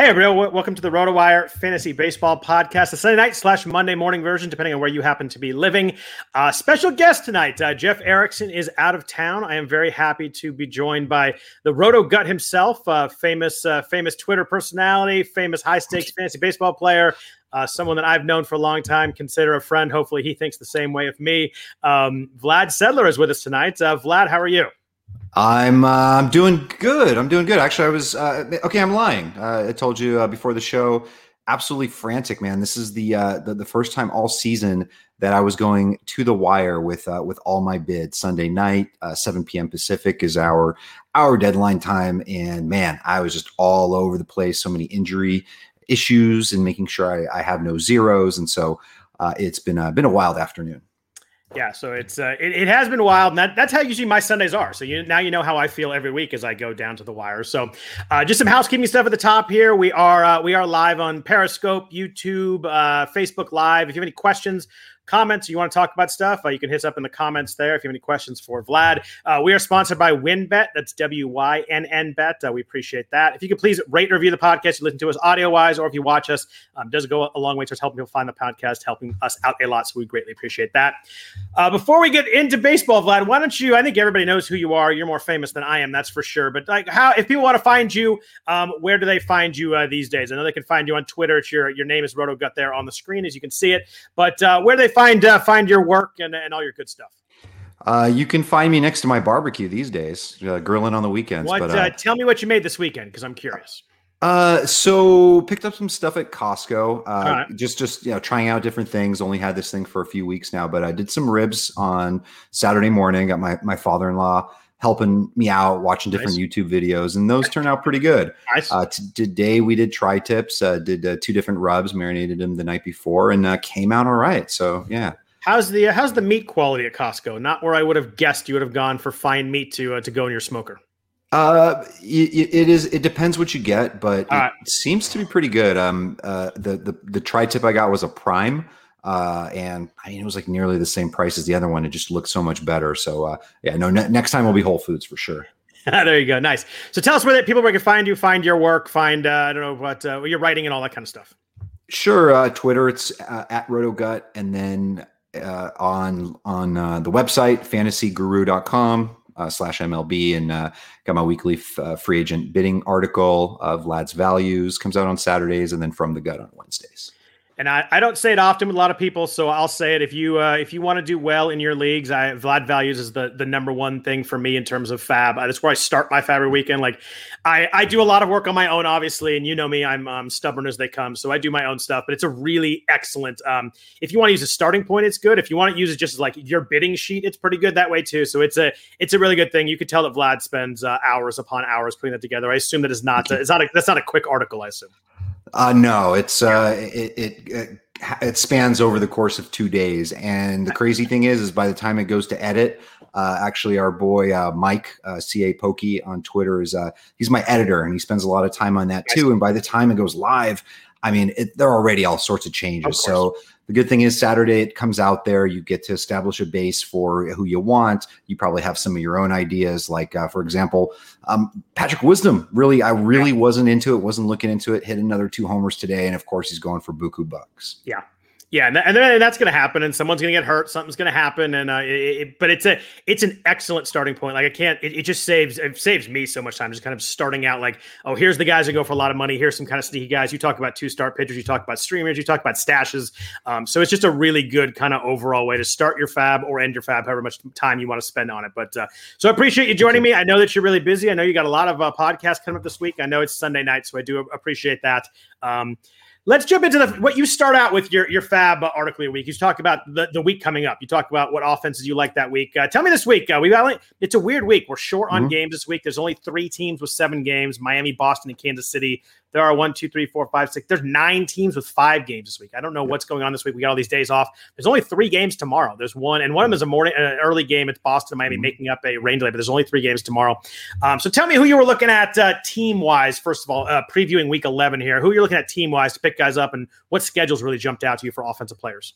Hey, everybody, welcome to the RotoWire Fantasy Baseball Podcast, the Sunday night slash Monday morning version, depending on where you happen to be living. Uh, special guest tonight, uh, Jeff Erickson is out of town. I am very happy to be joined by the Roto Gut himself, uh, famous, uh, famous Twitter personality, famous high stakes fantasy baseball player, uh, someone that I've known for a long time, consider a friend. Hopefully, he thinks the same way of me. Um, Vlad Sedler is with us tonight. Uh, Vlad, how are you? I'm uh, I'm doing good. I'm doing good. Actually, I was uh, okay. I'm lying. Uh, I told you uh, before the show. Absolutely frantic, man. This is the, uh, the the first time all season that I was going to the wire with uh, with all my bids. Sunday night, 7 p.m. Pacific is our our deadline time, and man, I was just all over the place. So many injury issues, and making sure I, I have no zeros, and so it's been been a wild afternoon. Yeah, so it's uh, it, it, has been wild, and that, that's how usually my Sundays are. So you now you know how I feel every week as I go down to the wire. So, uh, just some housekeeping stuff at the top here. We are uh, we are live on Periscope, YouTube, uh, Facebook Live. If you have any questions, comments, you want to talk about stuff, uh, you can hit us up in the comments there if you have any questions for Vlad. Uh, we are sponsored by WynnBET. That's W Y N N Bet. Uh, we appreciate that. If you could please rate and review the podcast, you listen to us audio wise, or if you watch us, um, does go a long way towards helping people find the podcast, helping us out a lot. So we greatly appreciate that. Before we get into baseball, Vlad, why don't you? I think everybody knows who you are. You're more famous than I am, that's for sure. But like, how if people want to find you, um, where do they find you uh, these days? I know they can find you on Twitter. It's your your name is RotoGut there on the screen as you can see it. But uh, where do they find find uh, find your work and, and all your good stuff? Uh, you can find me next to my barbecue these days, uh, grilling on the weekends. What? But, uh, uh tell me what you made this weekend because I'm curious. Uh, so picked up some stuff at Costco. Uh, right. just just you know trying out different things. Only had this thing for a few weeks now, but I did some ribs on Saturday morning. Got my my father in law helping me out, watching different nice. YouTube videos, and those turn out pretty good. Nice. Uh, t- today we did tri tips, uh, did uh, two different rubs, marinated them the night before, and uh, came out all right. So yeah. How's the how's the meat quality at Costco? Not where I would have guessed you would have gone for fine meat to uh, to go in your smoker. Uh, it, it is. It depends what you get, but it right. seems to be pretty good. Um, uh, the the the tri tip I got was a prime, uh, and I mean it was like nearly the same price as the other one. It just looked so much better. So uh, yeah, no, ne- next time will be Whole Foods for sure. there you go. Nice. So tell us where that people where can find you, find your work, find uh, I don't know what uh, you're writing and all that kind of stuff. Sure. Uh, Twitter, it's uh, at RotoGut, and then uh, on on uh, the website fantasyguru.com uh, slash MLB and uh, got my weekly f- uh, free agent bidding article of Vlad's values comes out on Saturdays and then from the gut on Wednesdays. And I, I don't say it often with a lot of people, so I'll say it. If you uh, if you want to do well in your leagues, I Vlad values is the the number one thing for me in terms of FAAB. Uh, that's where I start my FAAB every weekend. Like I I do a lot of work on my own, obviously, and you know me, I'm um, stubborn as they come, so I do my own stuff. But it's a really excellent. Um, if you want to use a starting point, it's good. If you want to use it just as like your bidding sheet, it's pretty good that way too. So it's a it's a really good thing. You could tell that Vlad spends uh, hours upon hours putting that together. I assume that is not it's not a, that's not a quick article. I assume. Uh, no, it's uh, it, it, it it spans over the course of two days, and the crazy thing is, is by the time it goes to edit, uh, actually, our boy uh, Mike uh, Ca Pokey on Twitter is uh, he's my editor, and he spends a lot of time on that too. And by the time it goes live, I mean, it, there are already all sorts of changes. Of so the good thing is Saturday it comes out there. You get to establish a base for who you want. You probably have some of your own ideas. Like uh, for example, um, Patrick Wisdom. Really, I really wasn't into it. Wasn't looking into it. Hit another two homers today, and of course he's going for buku bucks. Yeah, yeah, and, and then that's going to happen, and someone's going to get hurt. Something's going to happen, and uh, it, it, but it's a it's an excellent starting point. Like I can't, it, it, just saves it saves me so much time. Just kind of starting out like, oh, here's the guys that go for a lot of money. Here's some kind of sneaky guys. You talk about two start pitchers. You talk about streamers. You talk about stashes. Um, so it's just a really good kind of overall way to start your FAAB or end your FAAB, however much time you want to spend on it. But uh, so I appreciate you joining me. I know that you're really busy. I know you got a lot of uh, podcasts coming up this week. I know it's Sunday night, so I do appreciate that. Um, Let's jump into the what you start out with your your FAAB article of week. You talk about the, the week coming up. You talk about what offenses you like that week. Uh, tell me this week. Uh, we got it's a weird week. We're short on mm-hmm. games this week. There's only three teams with seven games: Miami, Boston, and Kansas City. There are one, two, three, four, five, six. There's nine teams with five games this week. I don't know what's going on this week. We got all these days off. There's only three games tomorrow. There's one, and one of them is a morning, an early game. It's Boston, Miami, mm-hmm. making up a rain delay. But there's only three games tomorrow. Um, so tell me who you were looking at uh, team wise. First of all, uh, previewing Week 11 here. Who you're looking at team wise to pick guys up, and what schedules really jumped out to you for offensive players?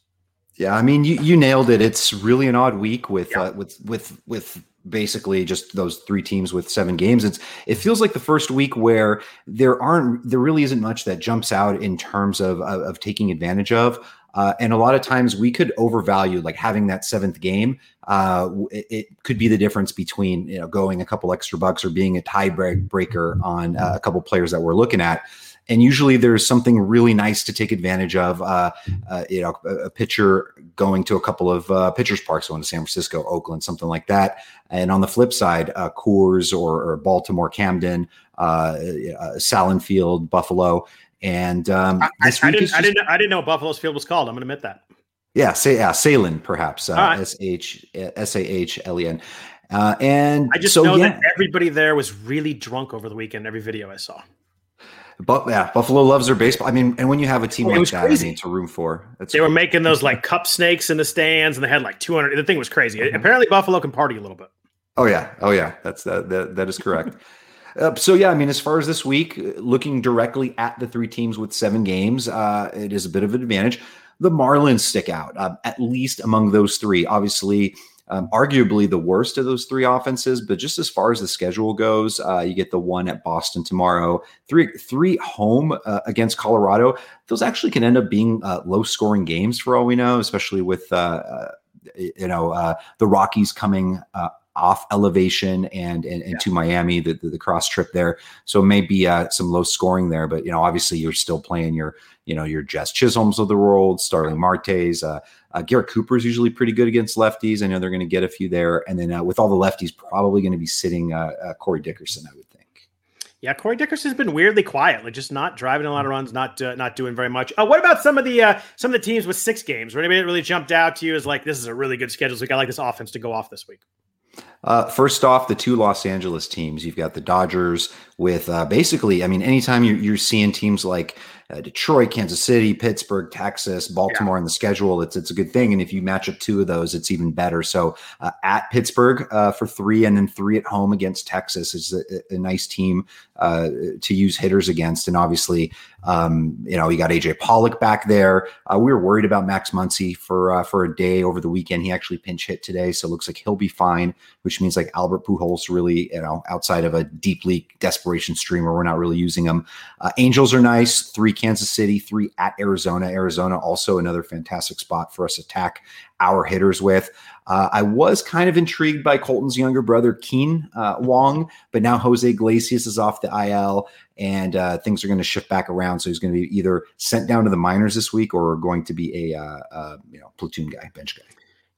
Yeah, I mean, you, you nailed it. It's really an odd week with yeah. uh, with with with basically just those three teams with seven games. It's it feels like the first week where there aren't there really isn't much that jumps out in terms of of, of taking advantage of. Uh, and a lot of times we could overvalue like having that seventh game. Uh, it, it, could be the difference between you know going a couple extra bucks or being a tiebreaker on uh, a couple players that we're looking at and usually there's something really nice to take advantage of. Uh, uh, you know, a, a, pitcher going to a couple of uh, pitchers parks, going to San Francisco, Oakland, something like that. And on the flip side, uh, Coors or, or, Baltimore, Camden, uh, uh Field, Buffalo, and um, I, I, didn't, just, I, didn't, I didn't know Buffalo's field was called. I'm going to admit that. Yeah, say yeah, Sahlen perhaps. Uh, S H S A H L E N. Uh, and I just so, know yeah. that everybody there was really drunk over the weekend. Every video I saw. But yeah, Buffalo loves their baseball. I mean, and when you have a team like that, crazy. I mean, to room for. They crazy. were making those like cup snakes in the stands, and they had like 200. The thing was crazy. Mm-hmm. Apparently, Buffalo can party a little bit. Oh yeah, oh yeah, that's that that, that is correct. uh, so yeah, I mean, as far as this week, looking directly at the three teams with seven games, uh, it is a bit of an advantage. The Marlins stick out, uh, at least among those three. Obviously, um, arguably the worst of those three offenses. But just as far as the schedule goes, uh, you get the one at Boston tomorrow, three three home uh, against Colorado. Those actually can end up being uh, low scoring games for all we know, especially with uh, uh, you know uh, the Rockies coming off elevation and and, and yeah. to Miami, the, the, the cross trip there. So maybe uh, some low scoring there, but you know, obviously you're still playing your you know your Jazz Chisholms of the world, Starling Martes. Uh, uh, Garrett Cooper is usually pretty good against lefties. I know they're going to get a few there, and then uh, with all the lefties, probably going to be sitting uh, uh, Corey Dickerson, I would think. Yeah, Corey Dickerson's been weirdly quiet, like just not driving a lot of runs, not uh, not doing very much. Uh, what about some of the uh, some of the teams with six games? Where anybody that really jumped out to you is like this is a really good schedule? So I like this offense to go off this week. Uh, first off, the two Los Angeles teams. You've got the Dodgers with uh, basically, I mean, anytime you're, you're seeing teams like uh, Detroit, Kansas City, Pittsburgh, Texas, Baltimore yeah. in the schedule, it's it's a good thing. And if you match up two of those, it's even better. So uh, at Pittsburgh uh, for three, and then three at home against Texas is a, a nice team uh, to use hitters against. And obviously, um, you know, you got AJ Pollock back there. Uh, we were worried about Max Muncy for uh, for a day over the weekend. He actually pinch hit today, so it looks like he'll be fine. Which means like Albert Pujols really, you know, outside of a deep league desperation streamer, we're not really using him. Angels are nice. Three Kansas City, three at Arizona. Arizona also another fantastic spot for us attack our hitters with. Uh, I was kind of intrigued by Kolten's younger brother, Kean uh, Wong, but now Jose Iglesias is off the IL and uh, things are going to shift back around. So he's going to be either sent down to the minors this week or going to be a uh, uh, you know platoon guy, bench guy.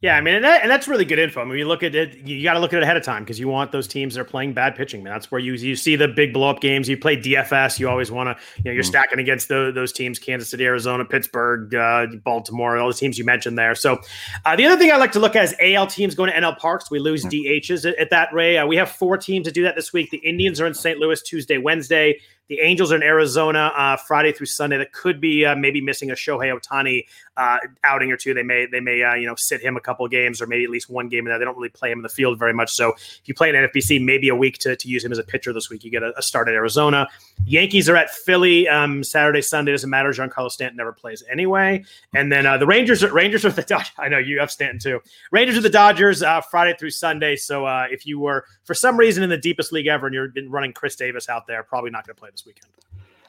Yeah, I mean, and, that, and, that's really good info. I mean, you look at it, you got to look at it ahead of time because you want those teams that are playing bad pitching. Man, that's where you you see the big blow up games. You play DFS, you always want to, you know, you're mm-hmm. stacking against the, those teams: Kansas City, Arizona, Pittsburgh, uh, Baltimore, all the teams you mentioned there. So, uh, the other thing I like to look at is AL teams going to NL Parks. We lose mm-hmm. DHs at, at, that Ray. Uh, we have four teams to do that this week. The Indians are in St. Louis Tuesday, Wednesday. The Angels are in Arizona uh, Friday through Sunday. That could be uh, maybe missing a Shohei Ohtani uh, outing or two. They may they may uh, you know sit him a couple games or maybe at least one game in there. They don't really play him in the field very much. So if you play an NFBC, maybe a week to, to use him as a pitcher this week. You get a, a start at Arizona. Yankees are at Philly um, Saturday Sunday. Doesn't matter. Giancarlo Stanton never plays anyway. And then uh, the Rangers Rangers are the Dodgers. I know you have Stanton too. Rangers are the Dodgers uh, Friday through Sunday. So if you were for some reason in the deepest league ever and you've been running Chris Davis out there, probably not going to play this weekend.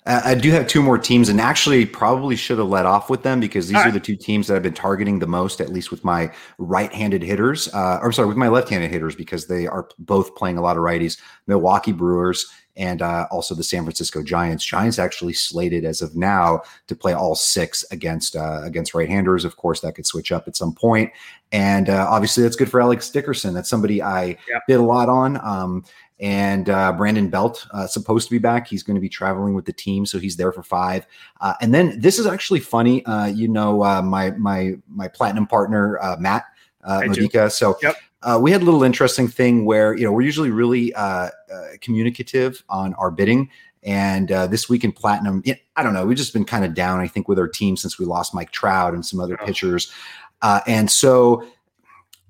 I do have two more teams, and actually probably should have let off with them because these All are right. the two teams that I've been targeting the most, at least with my right-handed hitters. Uh, or sorry, with my left-handed hitters because they are both playing a lot of righties. Milwaukee Brewers and uh, also the San Francisco Giants. Giants actually slated as of now to play all six against uh, against right-handers. Of course, that could switch up at some point, and uh, obviously that's good for Alex Dickerson. That's somebody I did a lot on. Um, and uh, Brandon Belt uh, supposed to be back. He's going to be traveling with the team, so he's there for five. Uh, and then this is actually funny. Uh, you know, uh, my my my platinum partner uh, Matt Modica. So yep. we had a little interesting thing where you know we're usually really communicative on our bidding. And this week in platinum, I don't know. We've just been kind of down, I think, with our team since we lost Mike Trout and some other pitchers. and so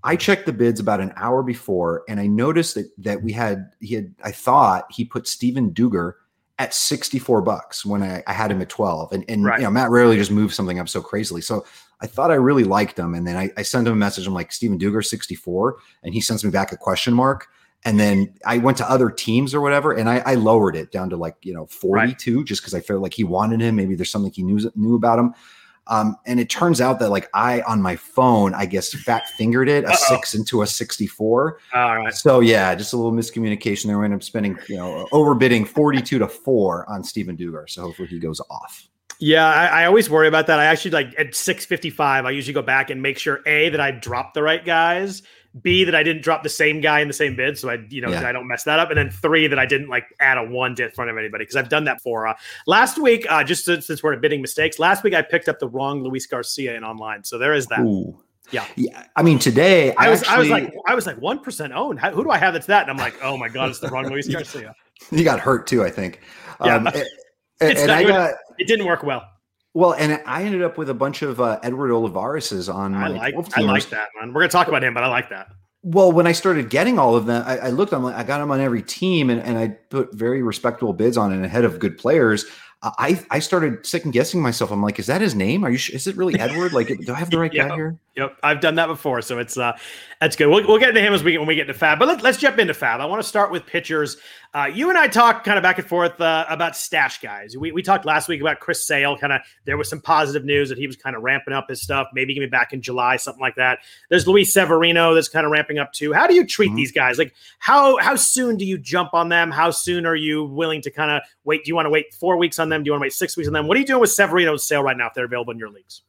I checked the bids about an hour before, and I noticed that that we had he had I thought he put Steven Duggar at 64 bucks when I, I had him at 12. And and right. you know, Matt rarely just moves something up so crazily. So I thought I really liked him. And then I, I sent him a message. I'm like, Steven Duggar 64. And he sends me back a question mark. And then I went to other teams or whatever, and I, I lowered it down to like, you know, 42 right. just because I felt like he wanted him. Maybe there's something he knew knew about him. Um, and it turns out that like I on my phone, I guess fat fingered it a Uh-oh. six into a 64. All right. So yeah, just a little miscommunication there. We end up spending, you know, overbidding 42 to four on Steven Duggar. So hopefully he goes off. Yeah, I, I, always worry about that. I actually like at 655, I usually go back and make sure A that I dropped the right guys B that I didn't drop the same guy in the same bid, so I you know yeah. I don't mess that up, and then three that I didn't like add a one to in front of anybody because I've done that for uh, last week. Uh, just since, since we're bidding mistakes, last week I picked up the wrong Luis Garcia in online, so there is that. Ooh. Yeah. yeah. I mean, today I, I was actually, I was like I was like one percent owned. How, who do I have that's that? And I'm like, oh my god, it's the wrong Luis Garcia. you got hurt too, I think. Yeah. Um, and, and I got it didn't work well. Well, and I ended up with a bunch of uh, Edward Olivares's on. I like I like that man. We're gonna talk about him, but I like that. Well, when I started getting all of them, I, I looked. I'm like, I got them on every team, and, and I put very respectable bids on it ahead of good players. I I started second guessing myself. I'm like, is that his name? Are you? Is it really Edward? Like, do I have the right guy here? Yep, I've done that before, so it's uh, that's good. We'll, we'll get into him as we when we get to FAAB, but let, us jump into FAAB. I want to start with pitchers. Uh, you and I talked kind of back and forth uh, about stash guys. We, we talked last week about Chris Sale. Kind of there was some positive news that he was kind of ramping up his stuff. Maybe to be back in July, something like that. There's Luis Severino that's kind of ramping up too. How do you treat mm-hmm. these guys? Like how how soon do you jump on them? How soon are you willing to kind of wait? Do you want to wait four weeks on them? Do you want to wait six weeks on them? What are you doing with Severino's Sale right now if they're available in your leagues?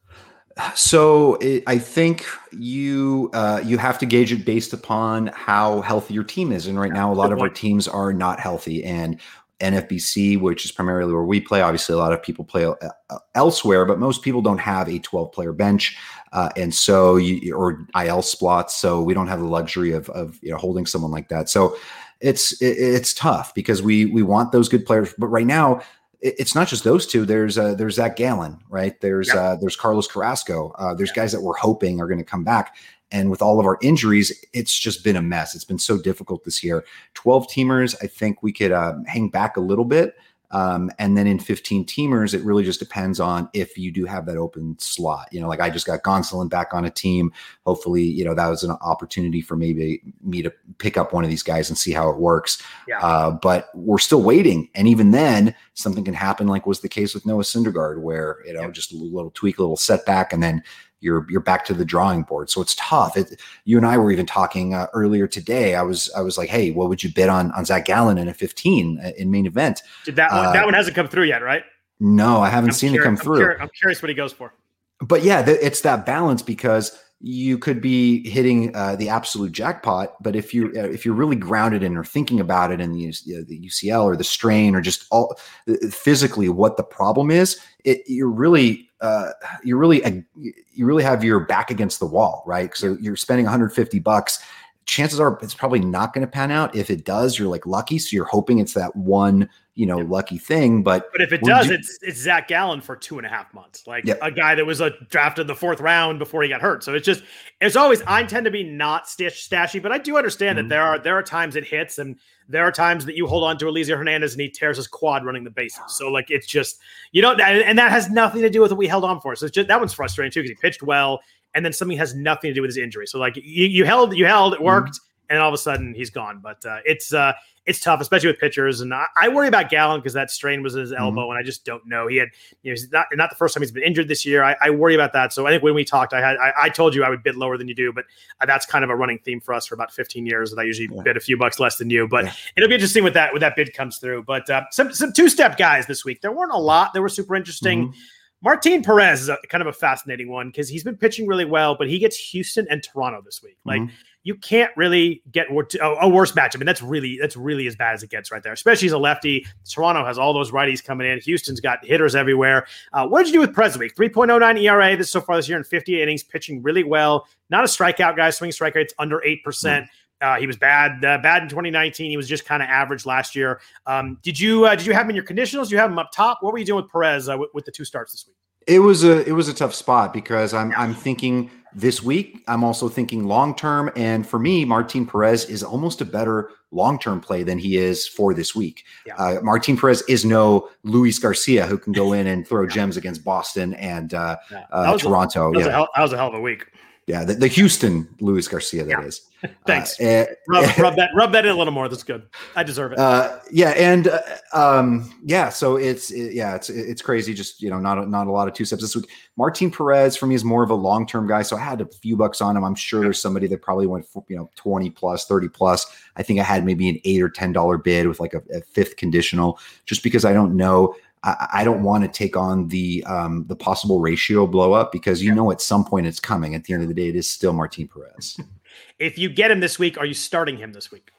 So it, I think you uh, you have to gauge it based upon how healthy your team is, and right now a lot of our teams are not healthy. And NFBC, which is primarily where we play, obviously a lot of people play uh, uh elsewhere, but most people don't have a 12 player bench, uh, and so you or IL spots. So we don't have the luxury of of you know holding someone like that. So it's it's tough because we we want those good players, but right now it's not just those two. There's uh, there's Zach Gallen, right? There's yep. uh, there's Carlos Carrasco. Uh, there's guys that we're hoping are going to come back. And with all of our injuries, it's just been a mess. It's been so difficult this year. Twelve teamers, I think we could uh, hang back a little bit. Um, and then in 15 teamers, it really just depends on if you do have that open slot. You know, like I just got Gonsolin back on a team. Hopefully, you know, that was an opportunity for maybe me to pick up one of these guys and see how it works. Yeah. Uh, but we're still waiting. And even then, something can happen, like was the case with Noah Syndergaard, where, you know, just a little tweak, a little setback, and then you're you're back to the drawing board. So it's tough. It, you and I were even talking uh, earlier today. I was I was like, hey, what would you bid on on Zach Gallen in a 15 uh, in main event? Did that one, uh, that one hasn't come through yet, right? No, I haven't I'm seen curious, it come through. I'm, I'm curious what he goes for. But yeah, th- it's that balance because you could be hitting uh, the absolute jackpot, but if you uh, if you're really grounded in or thinking about it in the, the UCL or the strain or just all uh, physically what the problem is, it, you're really uh, you really uh, you really have your back against the wall, right? So you're spending 150 bucks. Chances are it's probably not going to pan out. If it does, you're like lucky, so you're hoping it's that one, you know, lucky thing. But but if it does, it's it's Zach Gallen for two and a half months, like yep. a guy that was a drafted the fourth round before he got hurt. So it's just it's always I tend to be not stitch stashy, but I do understand mm-hmm. that there are there are times it hits and there are times that you hold on to Elieser Hernandez and he tears his quad running the bases. So like it's just you know, and that has nothing to do with what we held on for. So it's just that one's frustrating too because he pitched well, and then something has nothing to do with his injury. So like you, you held, you held, it worked. Mm-hmm and all of a sudden he's gone. But uh, it's uh, it's tough, especially with pitchers. And I, I worry about Gallen because that strain was in his elbow, mm-hmm. and I just don't know. He had, you know, he's not not the first time he's been injured this year. I, I worry about that. So I think when we talked, I had I, I, told you I would bid lower than you do, but uh, that's kind of a running theme for us for about 15 years. That I usually yeah. bid a few bucks less than you, but yeah. it'll be interesting with that when that bid comes through. But uh, some some two step guys this week. There weren't a lot. They were super interesting. Mm-hmm. Martin Perez is a, kind of a fascinating one because he's been pitching really well, but he gets Houston and Toronto this week. Like mm-hmm you can't really get a worse matchup. I mean, that's really that's really as bad as it gets right there. Especially as a lefty, Toronto has all those righties coming in. Houston's got hitters everywhere. Uh, what did you do with Prez week? 3.09 ERA this so far this year in 50 innings, pitching really well. Not a strikeout guy. Swing strike rate's under eight percent. Uh, he was bad, uh, bad in 2019. He was just kind of average last year. Um, did you uh, did you have him in your conditionals? Did you have him up top? What were you doing with Perez uh, with, with, the two starts this week? It was a it was a tough spot because I'm I'm thinking this week. I'm also thinking long term. And for me, Martin Perez is almost a better long term play than he is for this week. Yeah. Uh, Martin Perez is no Luis Garcia who can go in and throw yeah. gems against Boston and uh, yeah. uh, Toronto. A, that, was hell, that was a hell of a week. Yeah, the, the Houston Luis Garcia, that is. Thanks. Uh, rub, rub, that rub that in a little more. That's good. I deserve it. Uh, yeah, and uh, um, yeah, so it's it, yeah, it's it's crazy. Just you know, not a, not a lot of two steps this week. Martin Perez for me is more of a long term guy, so I had a few bucks on him. I'm sure there's somebody that probably went for, you know twenty plus, thirty plus. I think I had maybe an eight or ten dollar bid with like a, a fifth conditional, just because I don't know. I, I don't want to take on the um, the possible ratio blow up because you yeah. know at some point it's coming. At the end of the day, it is still Martin Perez. if you get him this week, are you starting him this week?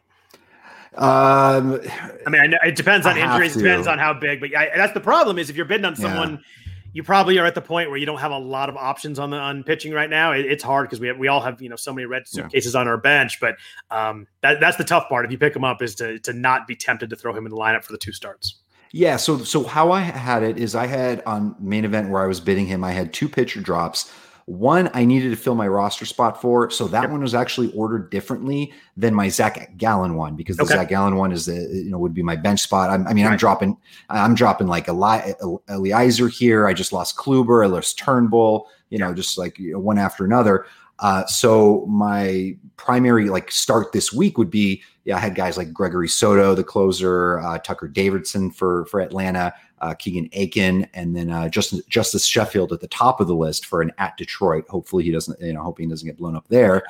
Um, I mean, I know it depends on injuries, depends on how big, but I, that's the problem. Is if you're bidding on someone, yeah. you probably are at the point where you don't have a lot of options on the on pitching right now. It, it's hard because we have, we all have you know so many red suitcases yeah. on our bench, but um, that, that's the tough part. If you pick him up, is to to not be tempted to throw him in the lineup for the two starts. Yeah, so so how I had it is I had on main event where I was bidding him, I had two pitcher drops. One I needed to fill my roster spot for, so that yep. one was actually ordered differently than my Zach Gallen one because the okay. Zach Gallen one is the you know would be my bench spot. I'm, i mean, right. I'm dropping, I'm dropping like Eli, Elieser here. I just lost Kluber, I lost Turnbull, you know, just like you know, one after another. Uh, so my primary like start this week would be yeah, I had guys like Gregory Soto, the closer, uh, Tucker Davidson for for Atlanta, uh, Keegan Akin, and then uh, Justin, Justus Sheffield at the top of the list for an at Detroit. Hopefully he doesn't, you know, hoping he doesn't get blown up there.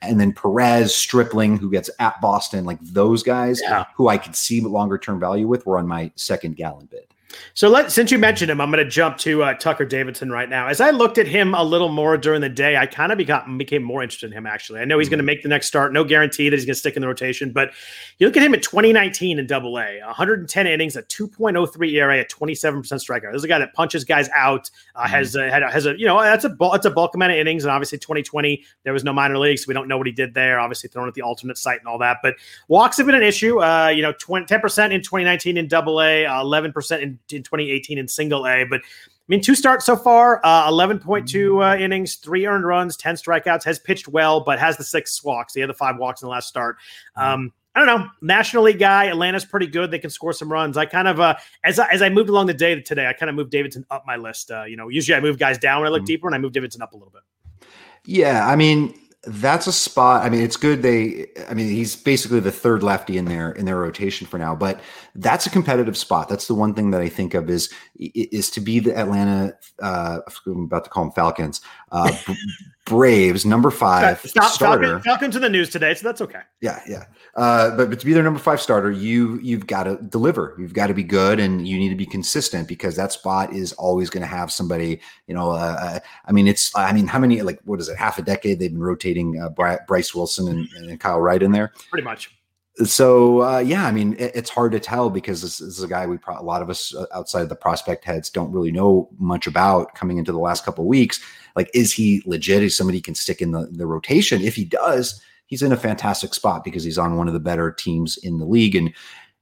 And then Perez, Stripling, who gets at Boston, like those guys yeah. who I could see longer term value with were on my second Gallen bid. So let since you mentioned him, I'm going to jump to uh, Tucker Davidson right now. As I looked at him a little more during the day, I kind of became became more interested in him. Actually, I know he's going to mm-hmm. make the next start. No guarantee that he's going to stick in the rotation, but you look at him at 2019 in Double A, 110 innings, a 2.03 ERA, a 27 percent strikeout. This is a guy that punches guys out. Uh, mm-hmm. Has a, had a, has a you know that's a that's a bulk amount of innings, and obviously 2020 there was no minor leagues, so we don't know what he did there. Obviously thrown at the alternate site and all that, but walks have been an issue. Uh, you know, 10% in 2019 in Double A, 11% in, in 2018 in single A. But I mean, two starts so far, uh, 11.2 uh, innings, three earned runs, 10 strikeouts, has pitched well, but has the six walks. He had the five walks in the last start. Um, I don't know. National League guy. Atlanta's pretty good. They can score some runs. I kind of uh, as I, as I moved along the day today, I kind of moved Davidson up my list. Uh, you know, usually I move guys down when I look mm-hmm. deeper, and I move Davidson up a little bit. Yeah, I mean that's a spot. I mean, it's good. They, I mean, he's basically the third lefty in their in their rotation for now. But that's a competitive spot. That's the one thing that I think of is is to be the Atlanta. Uh, I'm about to call them Falcons. Uh, Braves number five Stop, starter. Falcon, Falcons in the news today, so that's okay. Yeah, yeah. Uh, but, but to be their number five starter, you you've got to deliver. You've got to be good, and you need to be consistent because that spot is always going to have somebody. You know, uh, uh, I mean, it's I mean, how many like what is it? Half a decade they've been rotating uh, Bryce Wilson and, and Kyle Wright in there. Pretty much so uh, yeah, I mean, it, it's hard to tell because this, this is a guy we pro- a lot of us uh, outside the prospect heads don't really know much about coming into the last couple weeks. Like, is he legit? Is somebody can stick in the, the rotation? If he does, he's in a fantastic spot because he's on one of the better teams in the league. And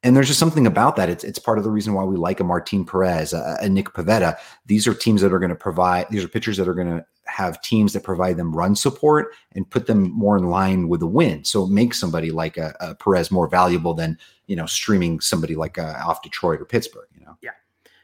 and there's just something about that. It's it's part of the reason why we like a Martin Perez, a, a Nick Pivetta. These are teams that are going to provide. These are pitchers that are going to have teams that provide them run support and put them more in line with the win. So it makes somebody like a, a Perez more valuable than you know streaming somebody like uh, off Detroit or Pittsburgh.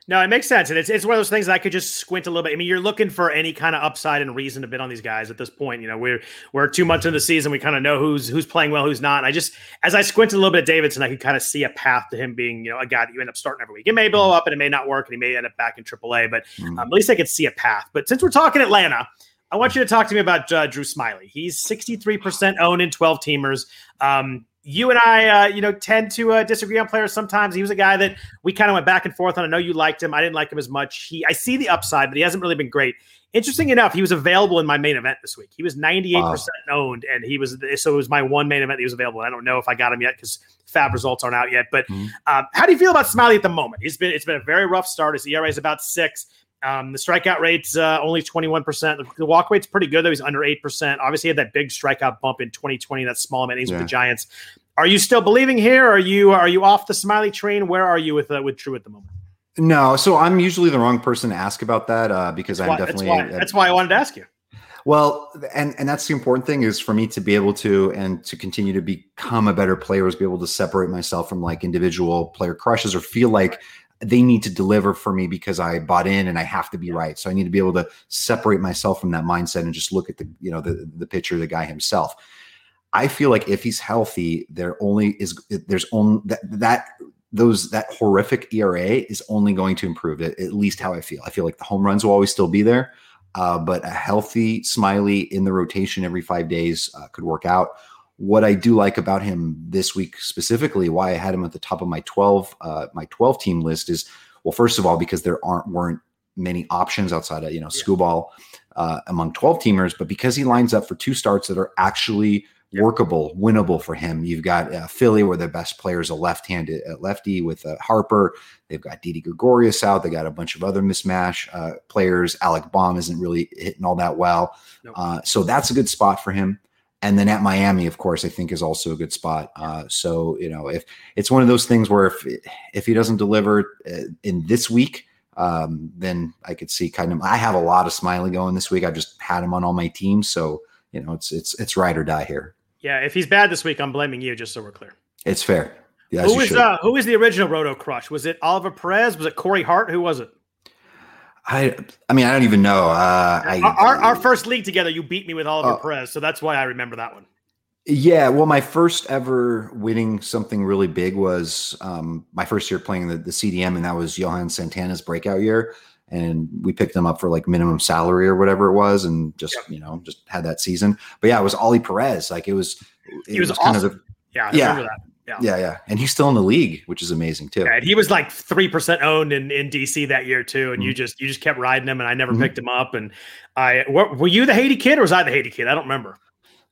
You know. Yeah. No, it makes sense, and it's it's one of those things that I could just squint a little bit. I mean, you're looking for any kind of upside and reason to bid on these guys at this point. You know, we're we're two months into the season, we kind of know who's who's playing well, who's not. And I just as I squinted a little bit at Davidson, I could kind of see a path to him being you know a guy that you end up starting every week. It may blow up and it may not work, and he may end up back in AAA, but mm-hmm. um, at least I could see a path. But since we're talking Atlanta. I want you to talk to me about uh, Drew Smyly. He's 63% owned in 12 teamers. Um, you and I, uh, you know, tend to uh, disagree on players sometimes. He was a guy that we kind of went back and forth on. I know you liked him. I didn't like him as much. He, I see the upside, but he hasn't really been great. Interesting enough, he was available in my main event this week. He was 98% wow. owned, and he was so it was my one main event that he was available. I don't know if I got him yet because FAAB results aren't out yet. But mm-hmm. uh, how do you feel about Smyly at the moment? He's been it's been a very rough start. His ERA is about six. Um, the strikeout rate's uh, only 21%. The walk rate's pretty good, though. He's under 8%. Obviously, he had that big strikeout bump in 2020, that small innings yeah. with the Giants. Are you still believing here? Are you are you off the Smyly train? Where are you with uh, with Drew at the moment? No, so I'm usually the wrong person to ask about that uh, because that's I'm why, definitely. That's why, that's why I wanted to ask you. Well, and and that's the important thing is for me to be able to and to continue to become a better player is be able to separate myself from like individual player crushes or feel like they need to deliver for me because I bought in and I have to be right. So I need to be able to separate myself from that mindset and just look at the, you know, the the pitcher, the guy himself. I feel like if he's healthy, there only is there's only that that those that horrific ERA is only going to improve it, at least how I feel. I feel like the home runs will always still be there, uh, but a healthy Smyly in the rotation every five days uh, could work out what I do like about him this week specifically, why I had him at the top of my 12 uh, my 12 team list is well, first of all, because there aren't weren't many options outside of you know yeah. Skubal uh, among 12 teamers, but because he lines up for two starts that are actually yeah. workable, winnable for him. You've got uh, Philly, where their best player is a left-handed uh, lefty with uh, Harper. They've got Didi Gregorius out. They got a bunch of other mismatch uh, players. Alec Bohm isn't really hitting all that well, nope. Uh, so that's a good spot for him and then at Miami, of course, I think is also a good spot. Uh, so you know, if it's one of those things where if if he doesn't deliver uh, in this week, um, then I could see kind of. I have a lot of Smyly going this week. I've just had him on all my teams, so you know, it's it's it's ride or die here. Yeah, if he's bad this week, I'm blaming you. Just so we're clear. It's fair. Yeah, who is uh, who is the original Roto Crush? Was it Oliver Perez? Was it Corey Hart? Who was it? I I mean I don't even know. Uh, I, our, our first league together, you beat me with Oliver uh, Perez, so that's why I remember that one. Yeah, well, my first ever winning something really big was um, my first year playing the, the CDM, and that was Johan Santana's breakout year. And we picked him up for like minimum salary or whatever it was, and just you know just had that season. But yeah, it was Ollie Perez. Like it was, it he was, was awesome. kind of the, yeah, I yeah. Yeah. yeah, yeah, and he's still in the league, which is amazing too. Yeah, he was like three percent owned in, in DC that year too, and mm-hmm. you just you just kept riding him, and I never mm-hmm. picked him up. And I were, were you the Haiti kid or was I the Haiti kid? I don't remember.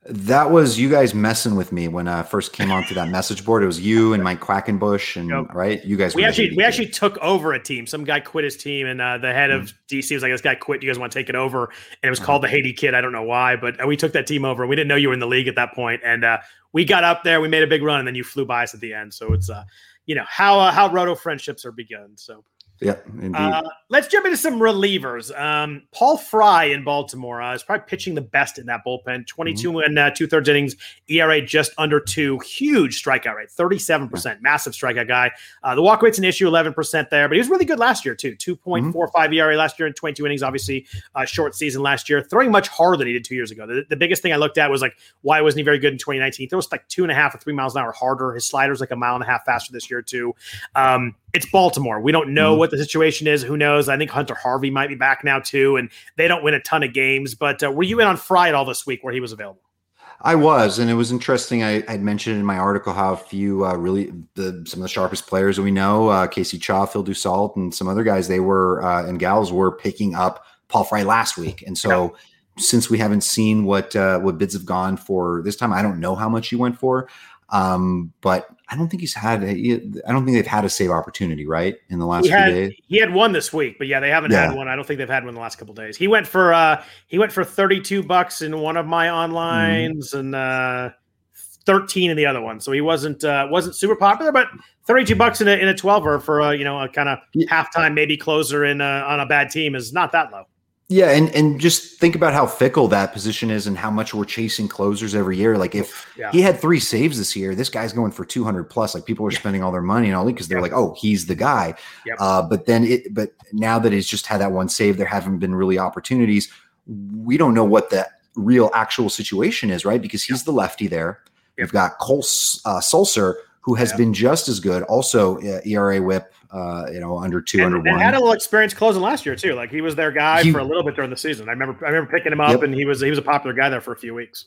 That was you guys messing with me when I first came onto that message board. It was you and Mike Quackenbush, and yep. right, you guys. We actually we actually took over a team. Some guy quit his team, and uh, the head mm-hmm. of DC was like, "This guy quit. You guys want to take it over?" And it was uh-huh. called the Haiti Kid. I don't know why, but uh, we took that team over. We didn't know you were in the league at that point, and uh, we got up there, we made a big run, and then you flew by us at the end. So it's uh, you know how uh, how roto friendships are begun. So Yep, indeed. Uh, let's jump into some relievers. Um, Paul Fry in Baltimore uh, is probably pitching the best in that bullpen. 22 mm-hmm. and uh, two thirds innings, ERA just under two. Huge strikeout rate, 37%. Yeah. Massive strikeout guy. Uh, the walk rate's an issue, 11% there, but he was really good last year, too. 2.45 mm-hmm. ERA last year in 22 innings, obviously, short season last year. Throwing much harder than he did two years ago. The, the, biggest thing I looked at was like, why wasn't he very good in 2019? It was like two and a half or three miles an hour harder. His slider's like a mile and a half faster this year, too. Um, it's Baltimore. We don't know mm-hmm. what the situation is. Who knows? I think Hunter Harvey might be back now too, and they don't win a ton of games. But uh, were you in on Fry all this week where he was available? I was, and it was interesting. I had mentioned in my article how a few uh, really the some of the sharpest players we know, uh, Casey Chaw, Phil Dussault, and some other guys, they were uh, and gals were picking up Paul Fry last week, and so. Yeah. Since we haven't seen what uh, what bids have gone for this time, I don't know how much he went for. Um, but I don't think he's had. I don't think they've had a save opportunity, right, in the last he had, few days. He had one this week, but yeah, they haven't yeah. had one. I don't think they've had one in the last couple days. He went for uh he went for thirty two bucks in one of my onlines mm. and uh thirteen in the other one. So he wasn't uh wasn't super popular, but thirty two bucks in a in a twelver for a you know a kind of yeah. halftime maybe closer in a, on a bad team is not that low. Yeah, and and just think about how fickle that position is and how much we're chasing closers every year. Like if yeah. he had three saves this year, this guy's going for 200 plus. Like people are spending all their money and all because they're yeah. like, oh, he's the guy. Uh, but then it, but now that he's just had that one save, there haven't been really opportunities. We don't know what the real actual situation is, right? Because he's the lefty there. You've got Cole uh, Sulser, who has been just as good. Also, uh, ERA WHIP, uh, you know, under two, under one. had a little experience closing last year too. Like he was their guy for a little bit during the season. I remember, I remember picking him up, yep. and he was he was a popular guy there for a few weeks.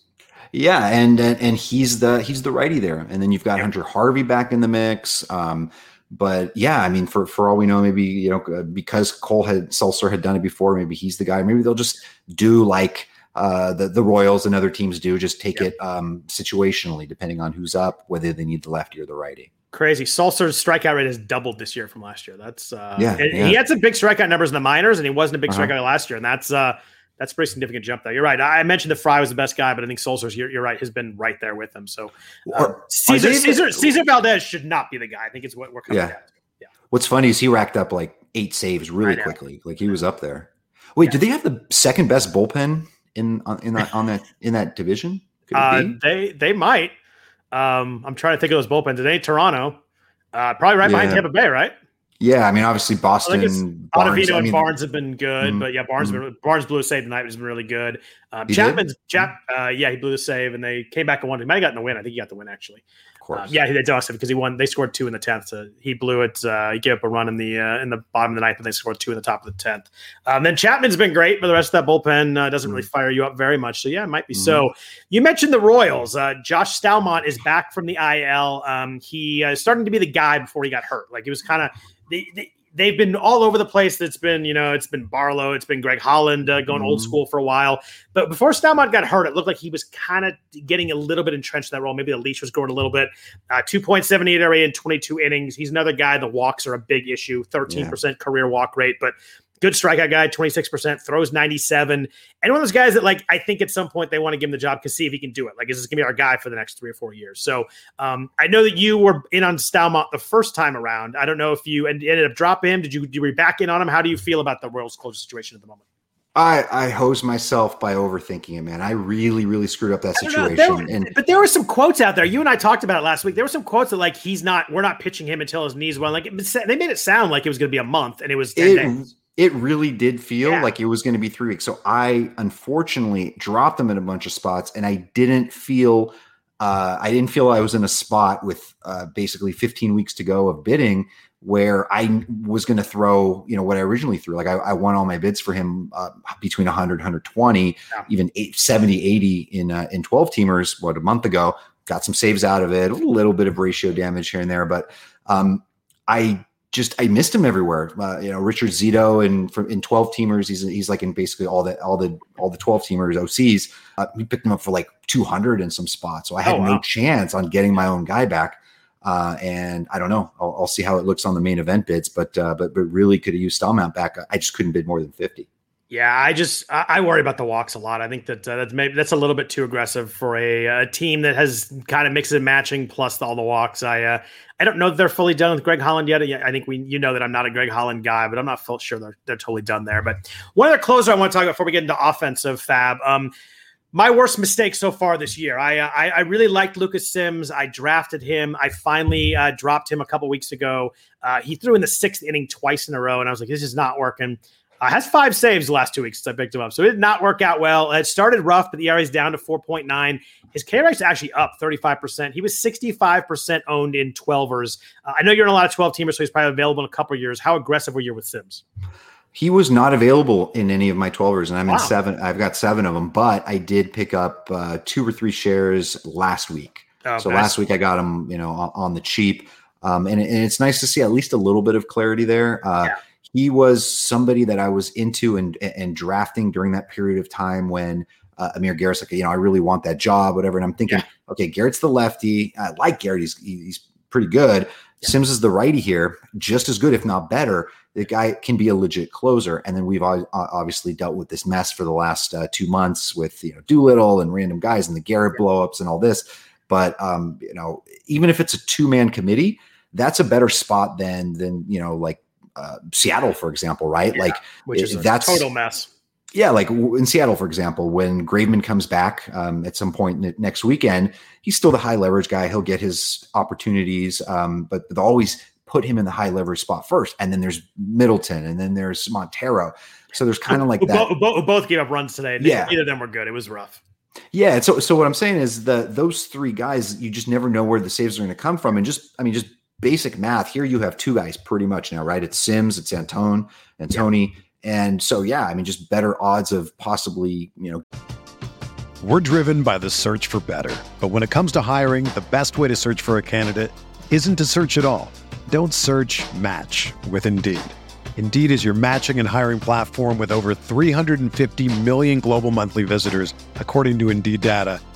Yeah, and and, and he's the he's the righty there, and then you've got yep. Hunter Harvey back in the mix. Um, but yeah, I mean, for for all we know, maybe you know uh, because Cole had Sulser had done it before, maybe he's the guy. Maybe they'll just do like uh, the the Royals and other teams do, just take yep. it um, situationally, depending on who's up, whether they need the lefty or the righty. Crazy. Sulser's strikeout rate has doubled this year from last year. That's uh, yeah, yeah. He had some big strikeout numbers in the minors, and he wasn't a big uh-huh. strikeout last year, and that's uh, that's a pretty significant jump there. You're right. I mentioned that Fry was the best guy, but I think Sulser's you're, you're right has been right there with him. So uh, Cesar, Cesar, Cesar Valdez should not be the guy. I think it's what we're coming yeah. Yeah. What's funny is he racked up like eight saves really quickly. Like he was up there. Wait, yeah. did they have the second best bullpen in on, in that on that in that division? Uh, they they might. Um, I'm trying to think of those bullpens. It ain't Toronto. Uh, probably right yeah. behind Tampa Bay, right? Yeah, I mean, obviously Boston. I Barnes, Ottavino and Barnes have been good, mm-hmm. but yeah, Barnes mm-hmm. been, Barnes blew a save tonight, has been really good. Um, Chapman's Chap, uh, yeah, he blew the save, and they came back and won. He might have gotten the win. I think he got the win actually course. Uh, yeah, he did awesome because he won. They scored two in the tenth. So he blew it. Uh, he gave up a run in the uh, in the bottom of the ninth, and they scored two in the top of the tenth. Um, then Chapman's been great, but the rest of that bullpen uh, doesn't really mm. fire you up very much. So yeah, it might be mm-hmm. so. You mentioned the Royals. Uh, Josh Staumont is back from the IL. Um, he uh, starting to be the guy before he got hurt. Like he was kind of. They, they, they've been all over the place. It's been, you know, it's been Barlow, it's been Greg Holland uh, going mm old mm-hmm. school for a while. But before Staumont got hurt, it looked like he was kind of getting a little bit entrenched in that role. Maybe the leash was growing a little bit. Uh, 2.78 ERA in 22 innings. He's another guy. The walks are a big issue. 13% yeah. career walk rate, but good strikeout guy, 26%, throws 97. And one of those guys that, like, I think at some point they want to give him the job to see if he can do it. Like, is this going to be our guy for the next three or four years? So um, I know that you were in on Staumont the first time around. I don't know if you ended up dropping him. Did you, did you were back in on him? How do you feel about the Royals closure situation at the moment? I, I hose myself by overthinking it, man. I really, really screwed up that situation. And but there were some quotes out there. You and I talked about it last week. There were some quotes that like he's not. We're not pitching him until his knees well. Like it, they made it sound like it was going to be a month, and it was ten it, days it really did feel yeah. like it was going to be three weeks. So I unfortunately dropped them in a bunch of spots, and I didn't feel uh, I didn't feel I was in a spot with uh, basically 15 weeks to go of bidding where I was going to throw, you know, what I originally threw. Like I, I won all my bids for him uh, between 100, 120, yeah. even eight, 70, 80 in uh, in 12 teamers. What a month ago, got some saves out of it, a little bit of ratio damage here and there, but um, I just I missed him everywhere. Uh, you know, Richard Zito and from in twelve teamers, he's he's like in basically all the all the all the twelve teamers OCs. Uh, we picked him up for like two hundred in some spots, so I had oh, wow. no chance on getting my own guy back. Uh, and I don't know. I'll, I'll, see how it looks on the main event bids, but uh, but but really could have used Staumont back. I just couldn't bid more than fifty. Yeah, I just I worry about the walks a lot. I think that uh, that's maybe that's a little bit too aggressive for a, a team that has kind of mixes and matching plus all the walks. I uh, I don't know that they're fully done with Greg Holland yet. I think we you know that I'm not a Greg Holland guy, but I'm not sure they're they're totally done there. But one other closer I want to talk about before we get into offensive FAAB. Um, my worst mistake so far this year. I, uh, I, I really liked Lucas Sims. I drafted him. I finally uh, dropped him a couple weeks ago. Uh, he threw in the sixth inning twice in a row, and I was like, "This is not working." Uh, has five saves the last two weeks since I picked him up. So it did not work out well. It started rough, but the ERA is down to 4.9. His K rate is actually up 35%. He was 65% owned in 12ers. Uh, I know you're in a lot of 12 teamers, so he's probably available in a couple years. How aggressive were you with Sims? He was not available in any of my 12ers, and I'm wow. in seven. I've got seven of them, but I did pick up uh, two or three shares last week. Oh, so nice. last week I got him, you know, on, on the cheap. Um, and, and, it's nice to see at least a little bit of clarity there. Uh, yeah he was somebody that I was into and and drafting during that period of time when uh, Amir Garrett's like, you know, I really want that job, whatever. And I'm thinking, yeah. okay, Garrett's the lefty. I like Garrett. He's he's pretty good. Yeah. Sims is the righty here, just as good, if not better. The guy can be a legit closer. And then we've obviously dealt with this mess for the last uh, two months with you know Doolittle and random guys and the Garrett yeah. blowups and all this. But um, you know, even if it's a two man committee, that's a better spot than than you know like uh, Seattle, for example, right? Yeah, like, which is that's a total mess. Yeah, like in Seattle, for example, when Graveman comes back um, at some point next weekend, he's still the high leverage guy. He'll get his opportunities, um, but they'll always put him in the high leverage spot first. And then there's Middleton, and then there's Montero. So there's kind of like that. Both, both, both gave up runs today. Yeah, neither of them were good. It was rough. Yeah. So, so what I'm saying is that those three guys, you just never know where the saves are going to come from, and just, I mean, just basic math, here you have two guys pretty much now, right? It's Sims, it's Antone and Tony. Yeah. And so, yeah, I mean, just better odds of possibly, you know. We're driven by the search for better. But when it comes to hiring, the best way to search for a candidate isn't to search at all. Don't search match with Indeed. Indeed is your matching and hiring platform with over 350 million global monthly visitors, according to Indeed data,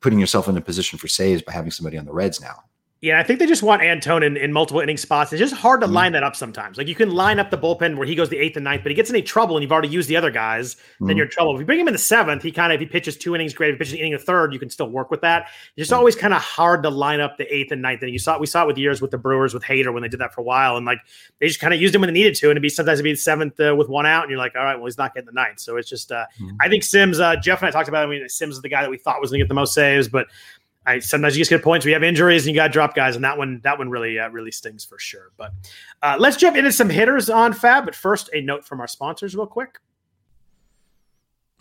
putting yourself in a position for saves by having somebody on the Reds now. Yeah, I think they just want Antone in, in multiple inning spots. It's just hard to mm-hmm. line that up sometimes. Like you can line up the bullpen where he goes the eighth and ninth, but he gets any trouble and you've already used the other guys, mm-hmm. then you're in trouble. If you bring him in the seventh, he kind of if he pitches two innings, great. If he pitches an inning a third, you can still work with that. It's just mm-hmm. always kind of hard to line up the eighth and ninth. And you saw we saw it with years with the Brewers with Hader when they did that for a while, and like they just kind of used him when they needed to, and it'd be sometimes it'd be the seventh uh, with one out, and you're like, all right, well he's not getting the ninth. So it's just uh, mm-hmm. I think Sims, uh, Jeff and I talked about. It, I mean, Sims is the guy that we thought was going to get the most saves, but I sometimes you just get points. We have injuries and you got to drop guys, and that one that one really uh, really stings for sure. But uh, let's jump into some hitters on FAAB. But first, a note from our sponsors, real quick.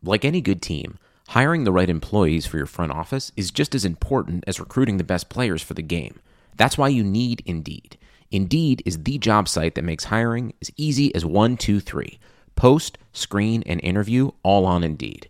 Like any good team, hiring the right employees for your front office is just as important as recruiting the best players for the game. That's why you need Indeed. Indeed is the job site that makes hiring as easy as one, two, three. Post, screen, and interview all on Indeed.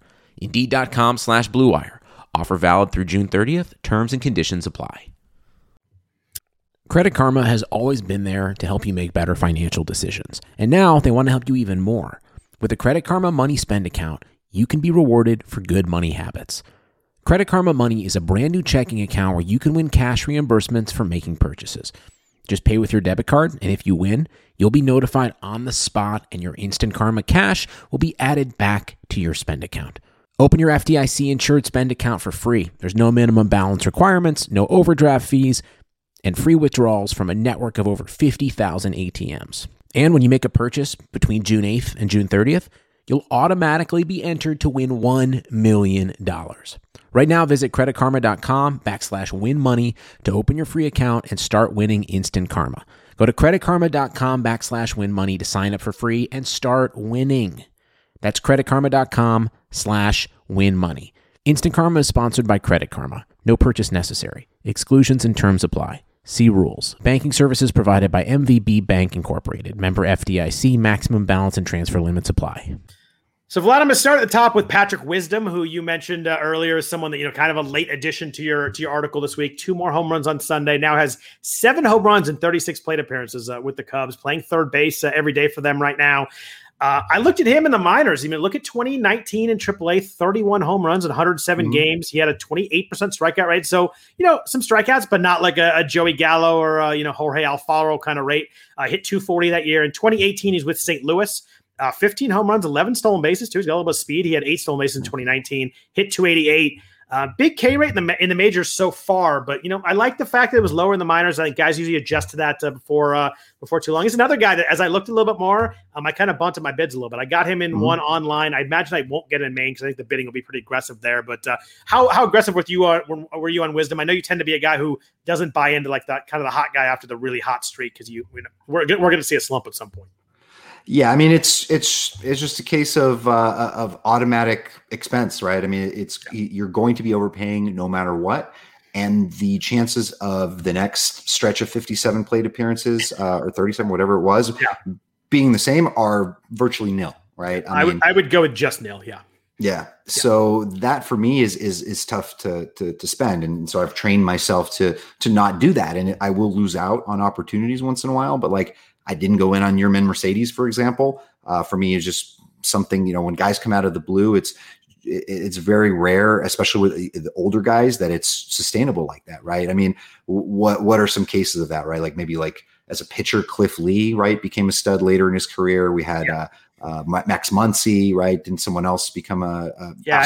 Indeed.com slash BlueWire. Offer valid through June 30th. Terms and conditions apply. Credit Karma has always been there to help you make better financial decisions. And now they want to help you even more. With a Credit Karma Money Spend account, you can be rewarded for good money habits. Credit Karma Money is a brand new checking account where you can win cash reimbursements for making purchases. Just pay with your debit card, and if you win, you'll be notified on the spot, and your Instant Karma cash will be added back to your spend account. Open your FDIC insured spend account for free. There's no minimum balance requirements, no overdraft fees, and free withdrawals from a network of over 50,000 ATMs. And when you make a purchase between June 8th and June 30th, you'll automatically be entered to win $1 million. Right now, visit creditkarma.com backslash win money to open your free account and start winning instant karma. Go to creditkarma.com backslash win money to sign up for free and start winning. That's creditkarma.com slash win money. Instant Karma is sponsored by Credit Karma. No purchase necessary. Exclusions and terms apply. See rules. Banking services provided by MVB Bank Incorporated. Member FDIC. Maximum balance and transfer limits apply. So Vladimir, start at the top with Patrick Wisdom, who you mentioned uh, earlier is someone that you know, kind of a late addition to your to your article this week. Two more home runs on Sunday. Now has seven home runs and 36 plate appearances uh, with the Cubs, playing third base uh, every day for them right now. Uh, I looked at him in the minors. I mean, look at 2019 in AAA, 31 home runs in 107 mm-hmm. games. He had a 28% strikeout rate. So, you know, some strikeouts, but not like a, a Joey Gallo or, a, you know, Jorge Alfaro kind of rate. Uh, hit 240 that year. In 2018, he's with St. Louis. Uh, 15 home runs, 11 stolen bases, too. He's got a little bit of speed. He had eight stolen bases in 2019, hit 288. Uh, big K rate in the in the majors so far, but you know I like the fact that it was lower in the minors. I think guys usually adjust to that uh, before uh, before too long. He's another guy that, as I looked a little bit more, um, I kind of bunted my bids a little bit. I got him in mm-hmm. one online. I imagine I won't get in Main because I think the bidding will be pretty aggressive there. But uh, how how aggressive with you are, uh, were you on Wisdom? I know you tend to be a guy who doesn't buy into like that kind of the hot guy after the really hot streak because you, you know, we're we're going to see a slump at some point. Yeah, I mean it's it's it's just a case of uh, of automatic expense, right? I mean it's you're going to be overpaying no matter what, and the chances of the next stretch of 57 plate appearances uh, or 37, whatever it was, yeah. being the same are virtually nil, right? I, I mean, would I would go with just nil, yeah. Yeah. So that for me is is is tough to, to to spend, and so I've trained myself to to not do that, and I will lose out on opportunities once in a while. But like I didn't go in on Yermin Mercedes, for example. Uh, for me, it's just something you know when guys come out of the blue, it's it's very rare, especially with the older guys, that it's sustainable like that, right? I mean, what what are some cases of that, right? Like maybe like as a pitcher, Cliff Lee, right, became a stud later in his career. We had yeah. uh, uh, Max Muncy, right? Didn't someone else become a, a yeah,